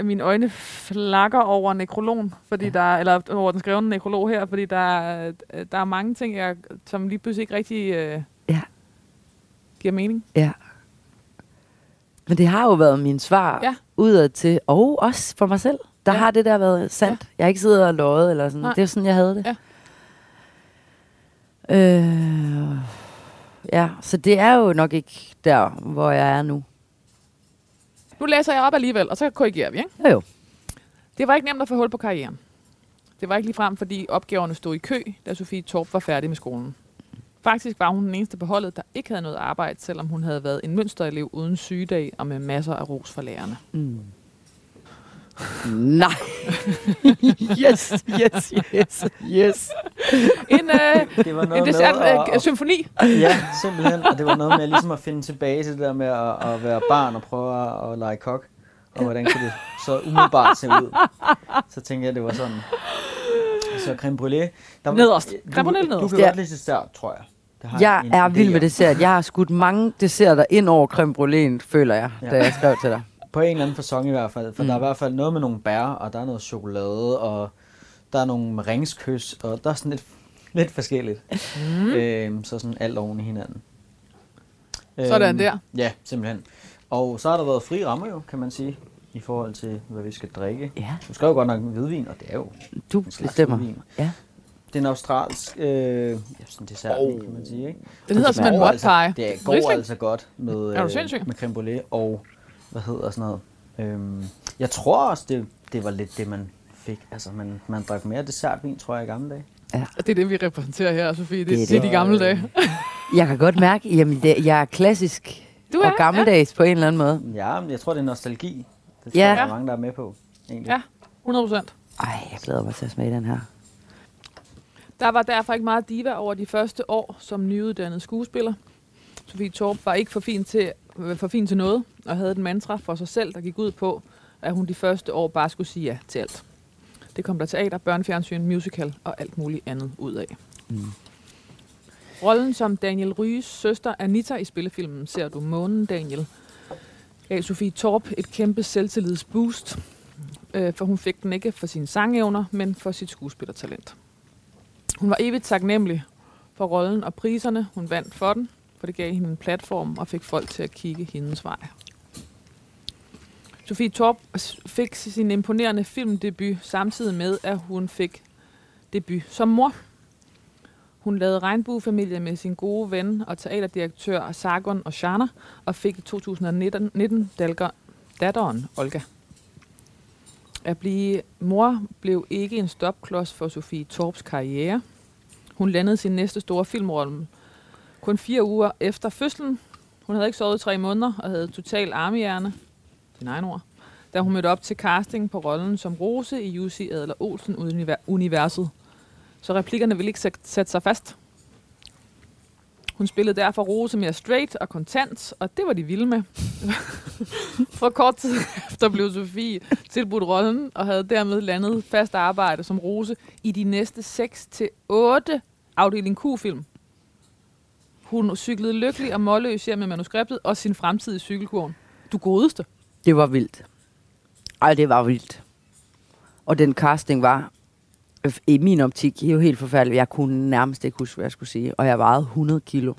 C: mine øjne flakker over nekrologen, fordi ja. der er, eller over den skrevne nekrolog her, fordi der er, der er mange ting, jeg, som lige pludselig ikke rigtig øh,
D: Ja.
C: giver mening.
D: Ja. Men det har jo været min svar
C: Ja.
D: udad til, og også for mig selv. Der
C: Ja.
D: har det der været sandt. Ja. Jeg har ikke siddet og løjet eller sådan.
C: Nej.
D: Det er sådan, jeg havde det.
C: Ja.
D: Øh, ja, så det er jo nok ikke der, hvor jeg er nu.
C: Nu læser jeg op alligevel, og så korrigerer vi. Ikke?
D: Jo, jo.
C: Det var ikke nemt at få hul på karrieren. Det var ikke ligefrem, fordi opgaverne stod i kø, da Sofie Torp var færdig med skolen. Faktisk var hun den eneste på holdet, der ikke havde noget arbejde, selvom hun havde været en mønsterelev uden sygedag og med masser af ros fra lærerne.
D: Mm. Nej. <laughs> yes, yes, yes, yes.
C: En, øh,
E: Det var
C: en
E: noget
C: dessert,
E: med
C: øh, symfoni.
E: Ja, simpelthen. Og det var noget med ligesom at finde tilbage til det der med at, at være barn og prøve at, at lege kok. Og hvordan kan det så umiddelbart se ud? Så tænkte jeg, det var sådan. Så creme brûlée. Der,
C: Nederst.
E: Du,
C: Creme brûlée
E: du
C: nederst.
E: kan
D: Ja.
E: godt lide dessert, tror jeg. Det har
D: Jeg
E: en
D: er vild med dessert. Jeg har skudt mange desserter ind over creme bruléen, føler jeg,
E: Ja.
D: da jeg skrev til dig.
E: På en eller anden fasong i hvert fald. For mm. der er i hvert fald noget med nogle bær, og der er noget chokolade, og der er nogle ringskys, og der er sådan lidt, lidt forskelligt. Mm. Øhm, så sådan alt oven i hinanden.
C: Sådan der.
E: Ja, simpelthen. Og så har der været fri rammer jo, kan man sige, i forhold til, hvad vi skal drikke.
D: Ja.
E: Du skrev godt nok hvidvin, og det er jo
D: Du
E: en slags
D: bestemmer.
E: hvidvin.
D: Ja.
E: Det er en australsk øh, ja, sådan dessert, oh. kan man sige. Ikke?
C: Den hedder
E: Det
C: simpelthen
E: går
C: mud
E: altså. Det går
C: Riesling.
E: altså godt med, øh, med creme brûlée og, hvad hedder sådan noget. Øhm, jeg tror også, det, det var lidt det, man fik. Altså, man, man drak mere dessertvin, tror jeg, i gamle dage.
C: Og det er det, vi repræsenterer her, Sofie. Det,
D: Det er
C: det, det er de gamle dage. <laughs>
D: Jeg kan godt mærke, jamen det, jeg er klassisk
C: Du
D: og
C: er,
D: gammeldags på en eller anden måde.
E: Ja, men jeg tror, det er nostalgi. Det tror
D: Ja.
E: jeg, der er mange, der er med på. Egentlig.
C: Ja, 100 procent.
D: Ej, jeg glæder mig til at smage den her.
C: Der var derfor ikke meget diva over de første år som nyuddannet skuespiller. Sofie Torp var ikke for fin, til, for fin til noget, og havde et mantra for sig selv, der gik ud på, at hun de første år bare skulle sige ja til alt. Det kom der teater, børnefjernsyn, musical og alt muligt andet ud af.
D: Mm.
C: Rollen som Daniel Ryges søster Anita i spillefilmen Ser du månen, Daniel, gav Sofie Torp et kæmpe selvtillidsboost, øh, for hun fik den ikke for sine sangevner, men for sit skuespillertalent. Hun var evigt taknemmelig for rollen og priserne, hun vandt for den, for det gav hende en platform og fik folk til at kigge hendes vej. Sofie Torp fik sin imponerende filmdebut samtidig med, at hun fik debut som mor. Hun lavede Regnbuefamilie med sin gode ven og teaterdirektør Sargon og Shana, og fik i 2019 19 datteren Olga. At blive mor blev ikke en stopklods for Sofie Torps karriere. Hun landede sin næste store filmrolle kun fire uger efter fødslen. Hun havde ikke sovet i tre måneder og havde total armehjerne, din egen ord, da hun mødte op til casting på rollen som Rose i Jussi Adler Olsen Universet. Så replikkerne ville ikke sætte sig fast. Hun spillede derfor Rose mere straight og kontant, og det var de vilde med. <laughs> For kort tid efter blev Sofie tilbudt rollen, og havde dermed landet fast arbejde som Rose i de næste 6 til 8 afdeling Q-film. Hun cyklede lykkelig og målløs hjem med manuskriptet og sin fremtidige cykelkurven. Du godeste.
D: Det var vildt. Ej, det var vildt. Og den casting var, i min optik, jo helt forfærdelig. Jeg kunne nærmest ikke huske, hvad jeg skulle sige. Og jeg vejede 100 kilo.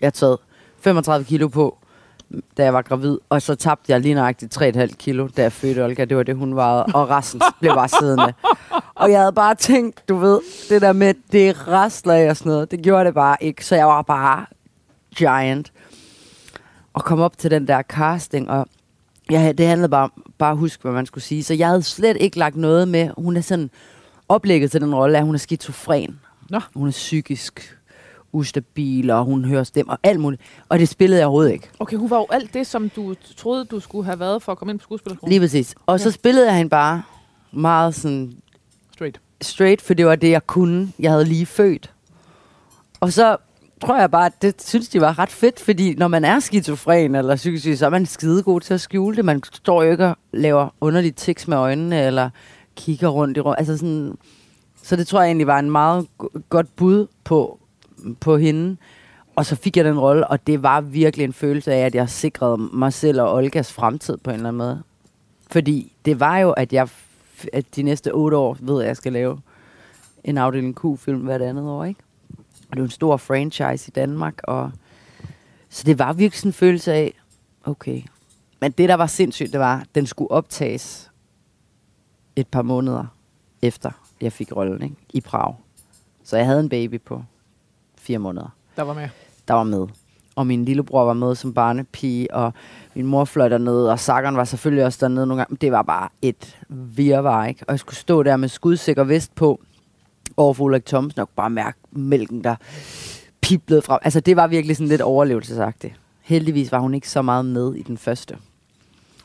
D: Jeg taget 35 kilo på, da jeg var gravid. Og så tabte jeg lige nøjagtigt 3,5 kilo, da jeg fødte Olga. Det var det, hun vejede. Og resten <laughs> blev bare siddende. Og jeg havde bare tænkt, du ved, det der med, det af og sådan noget. Det gjorde det bare ikke. Så jeg var bare giant. Og kom op til den der casting, og Ja, det handlede bare om bare at huske, hvad man skulle sige. Så jeg havde slet ikke lagt noget med. Hun er sådan oplægget til den rolle, at hun er skizofren.
C: Nå.
D: Hun er psykisk ustabil, og hun hører stemmer og alt muligt. Og det spillede jeg overhovedet ikke.
C: Okay, hun var jo alt det, som du troede, du skulle have været for at komme ind på skuespillerskolen.
D: Lige præcis. Og så
C: Ja.
D: spillede jeg hende bare meget sådan
C: Straight.
D: straight, for det var det, jeg kunne. Jeg havde lige født. Og så tror jeg bare, at det synes de var ret fedt, fordi når man er skizofren eller psykisk så er man skidegod til at skjule det. Man står jo ikke og laver underligt tics med øjnene, eller kigger rundt i rum. Altså sådan, så det tror jeg egentlig var en meget go- godt bud på, på hende. Og så fik jeg den rolle, og det var virkelig en følelse af, at jeg sikrede mig selv og Olgas fremtid på en eller anden måde. Fordi det var jo, at jeg at de næste otte år ved, jeg, at jeg skal lave en afdeling Q-film hvert andet år, ikke? Og det er en stor franchise i Danmark, og så det var virkelig sådan en følelse af, okay. Men det, der var sindssygt, det var, at den skulle optages et par måneder efter, jeg fik rollen, ikke? I Prag. Så jeg havde en baby på fire måneder
C: Der var med.
D: der var med. Og min lillebror var med som barnepige, og min mor fløj dernede, og Sakkeren var selvfølgelig også dernede nogle gange. Det var bare et virvar, ikke? Og jeg skulle stå der med skudsikker vest på, over for Ulrik Thomsen, og kunne bare mærke mælken, der piblede frem. Altså, det var virkelig sådan lidt overlevelsesagtigt. Heldigvis var hun ikke så meget med i den første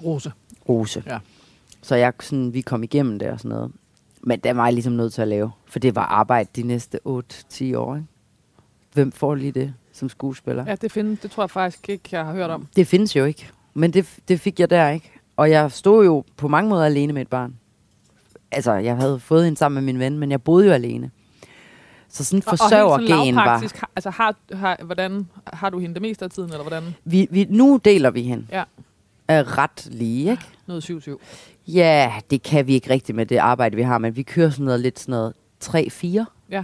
C: Rose.
D: rose.
C: Ja.
D: Så jeg, sådan, vi kom igennem det og sådan noget. Men det var jeg ligesom nødt til at lave, for det var arbejde de næste 8-10 år. Ikke? Hvem får lige det som skuespiller?
C: Ja, det, findes, det tror jeg faktisk ikke, jeg har hørt om.
D: Det findes jo ikke. Men det, det fik jeg der ikke. Og jeg stod jo på mange måder alene med et barn. Altså, jeg havde fået hende sammen med min ven, men jeg boede jo alene. Så sådan forsørgergen var...
C: Altså, har, har, hvordan, har du hende det meste af tiden, eller hvordan?
D: Vi, vi, nu deler vi hende.
C: Ja.
D: Er ret lige, ikke?
C: Noget 7-7.
D: Ja, det kan vi ikke rigtigt med det arbejde, vi har, men vi kører sådan noget lidt sådan noget 3-4.
C: Ja.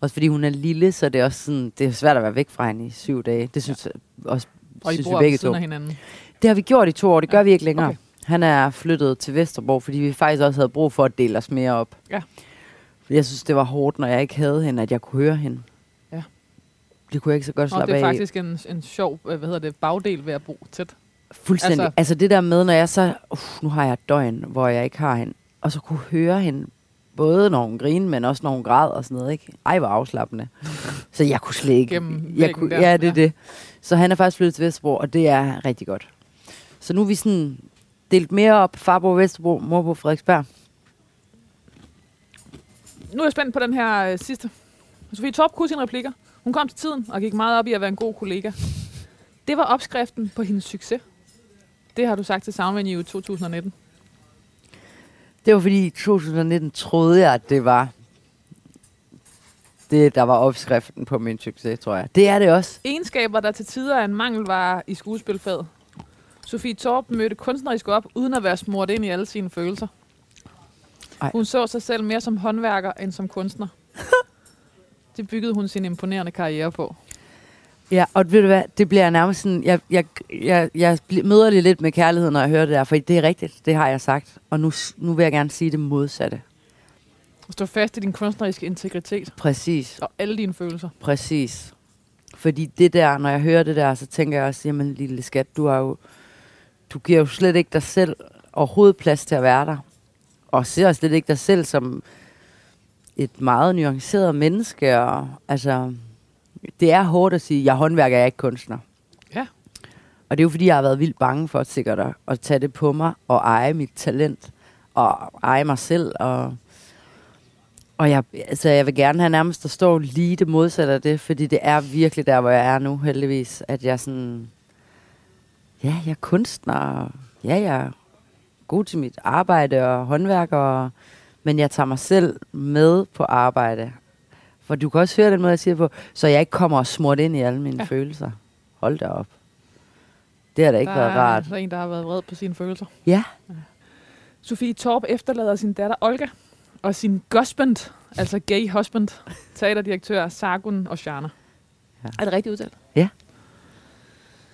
D: Også fordi hun er lille, så det er også sådan, det er svært at være væk fra hende i syv dage. Det synes jeg også,
C: Og I
D: synes
C: bor
D: vi begge to.
C: af hinanden.
D: Det har vi gjort i to år, det gør vi ikke længere.
C: Okay.
D: Han er flyttet til Vesterborg, fordi vi faktisk også havde brug for at dele os mere op.
C: Ja.
D: Jeg synes, det var hårdt, når jeg ikke havde hende, at jeg kunne høre hende.
C: Ja.
D: Det kunne jeg ikke så godt
C: Og
D: slappe
C: det er
D: af. i.
C: faktisk en, en sjov hvad hedder det, bagdel ved at bo tæt.
D: Fuldstændig.
C: Altså-
D: Altså, altså det der med, når jeg så, uh, nu har jeg et døgn, hvor jeg ikke har hende, og så kunne høre hende, både når hun grinede, men også når hun græd og sådan noget, ikke? Ej, hvor afslappende. <laughs> så jeg kunne slet ikke... Jeg kunne,
C: der,
D: ja, det er
C: ja.
D: det. Så han er faktisk flyttet til Vesterbro, og det er rigtig godt. Så nu er vi sådan delt mere op. Far på Vesterbro, mor på Frederiksberg.
C: Nu er jeg spændt på den her øh, sidste. Sofie Torp kunne sine replikker. Hun kom til tiden og gik meget op i at være en god kollega. Det var opskriften på hendes succes. Det har du sagt til Soundvenue i 2019.
D: Det var fordi i 2019 troede jeg, at det var det, der var opskriften på min succes, tror jeg. Det er det også.
C: Egenskaber, der til tider er en mangelvare i skuespilfaget. Sofie Torp mødte kunstnerisk op, uden at være smurt ind i alle sine følelser.
D: Ej.
C: Hun så sig selv mere som håndværker end som kunstner. <laughs> Det byggede hun sin imponerende karriere på.
D: Ja, og ved du hvad, det bliver nærmest sådan, jeg, jeg, jeg, jeg møder det lidt med kærlighed, når jeg hører det der, for det er rigtigt, det har jeg sagt. Og nu, nu vil jeg gerne sige det modsatte.
C: Stå fast i din kunstneriske integritet
D: Præcis,
C: og alle dine følelser.
D: præcis. Fordi det der, når jeg hører det der, så tænker jeg også, jamen lille skat, du har jo, du giver jo slet ikke dig selv overhovedet plads til at være der. Og ser slet ikke dig selv som et meget nuanceret menneske. Og, altså, det er hårdt at sige, jeg er håndværker, jeg er ikke kunstner.
C: Ja.
D: Og det er jo fordi, jeg har været vildt bange for sikkert at, at tage det på mig og eje mit talent. Og eje mig selv. Og, og jeg, altså, jeg vil gerne have nærmest at stå lige det modsatte af det, fordi det er virkelig der, hvor jeg er nu, heldigvis. At jeg sådan, ja, jeg er kunstner, ja, jeg er god til mit arbejde og håndværk, og, men jeg tager mig selv med på arbejde. For du kan også høre den måde, jeg siger på, så jeg ikke kommer og smurt ind i alle mine
C: Ja.
D: ja. følelser. Hold da op. Det har da ikke
C: der
D: været rart.
C: Der er en, der har været vred på sine følelser.
D: Ja,
C: Sofie Torp efterlader sin datter Olga og sin husband, altså gay husband, teaterdirektør Sargun og Shana.
D: Ja.
C: Er det rigtigt udtalt?
D: Ja.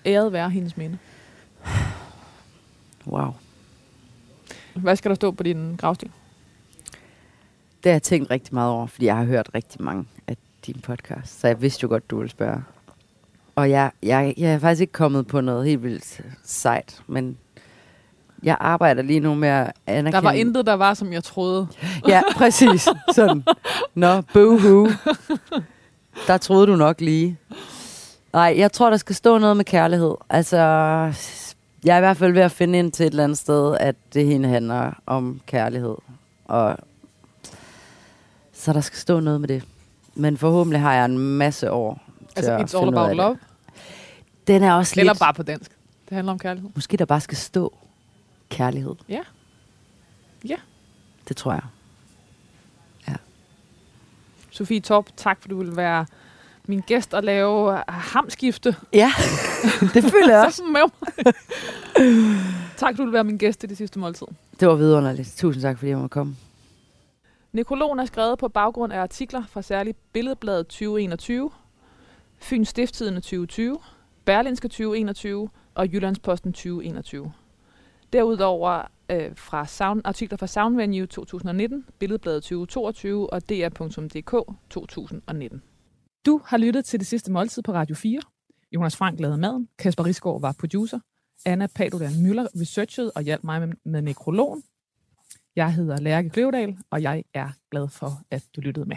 C: Æret være hendes minde.
D: wow.
C: Hvad skal der stå på din gravsten?
D: Det har jeg tænkt rigtig meget over, fordi jeg har hørt rigtig mange af dine podcasts, så jeg vidste jo godt, du ville spørge. Og jeg, jeg, jeg er faktisk ikke kommet på noget helt vildt sejt, men jeg arbejder lige nu med at anerkende...
C: Der var intet, der var, som jeg troede. <laughs>
D: Ja, præcis. Sådan. Nå, boohoo. Der troede du nok lige. Nej, jeg tror, der skal stå noget med kærlighed. Altså, jeg er i hvert fald ved at finde ind til et eller andet sted, at det hende handler om kærlighed. Og så der skal stå noget med det. Men forhåbentlig har jeg en masse år til
C: Altså,
D: at
C: it's all about
D: det.
C: love.
D: Den er også
C: Eller
D: lidt...
C: bare på dansk. Det handler om kærlighed.
D: Måske der bare skal stå kærlighed. Det tror jeg.
C: Sofie Torp, tak for du vil være min gæst og lave hamskifte.
D: Ja, <laughs> det føler jeg også.
C: Så med mig. tak for du vil være min gæst i det sidste måltid.
D: Det var vidunderligt. Tusind tak, fordi jeg måtte komme.
C: Nekrologen er skrevet på baggrund af artikler fra særligt Billedbladet 2021, Fyns Stifttidende 2020, Berlinske 2021 og Jyllandsposten 2021. Derudover øh, fra sound, artikler fra Soundvenue 2019, Billedbladet 2022 og dr.dk 2019. Du har lyttet til det sidste måltid på Radio 4. Jonas Frank lavede maden, Kasper Risgaard var producer, Anna Padudan Møller researchede og hjalp mig med, med nekrologen. Jeg hedder Lærke Kløvedal, og jeg er glad for, at du lyttede med.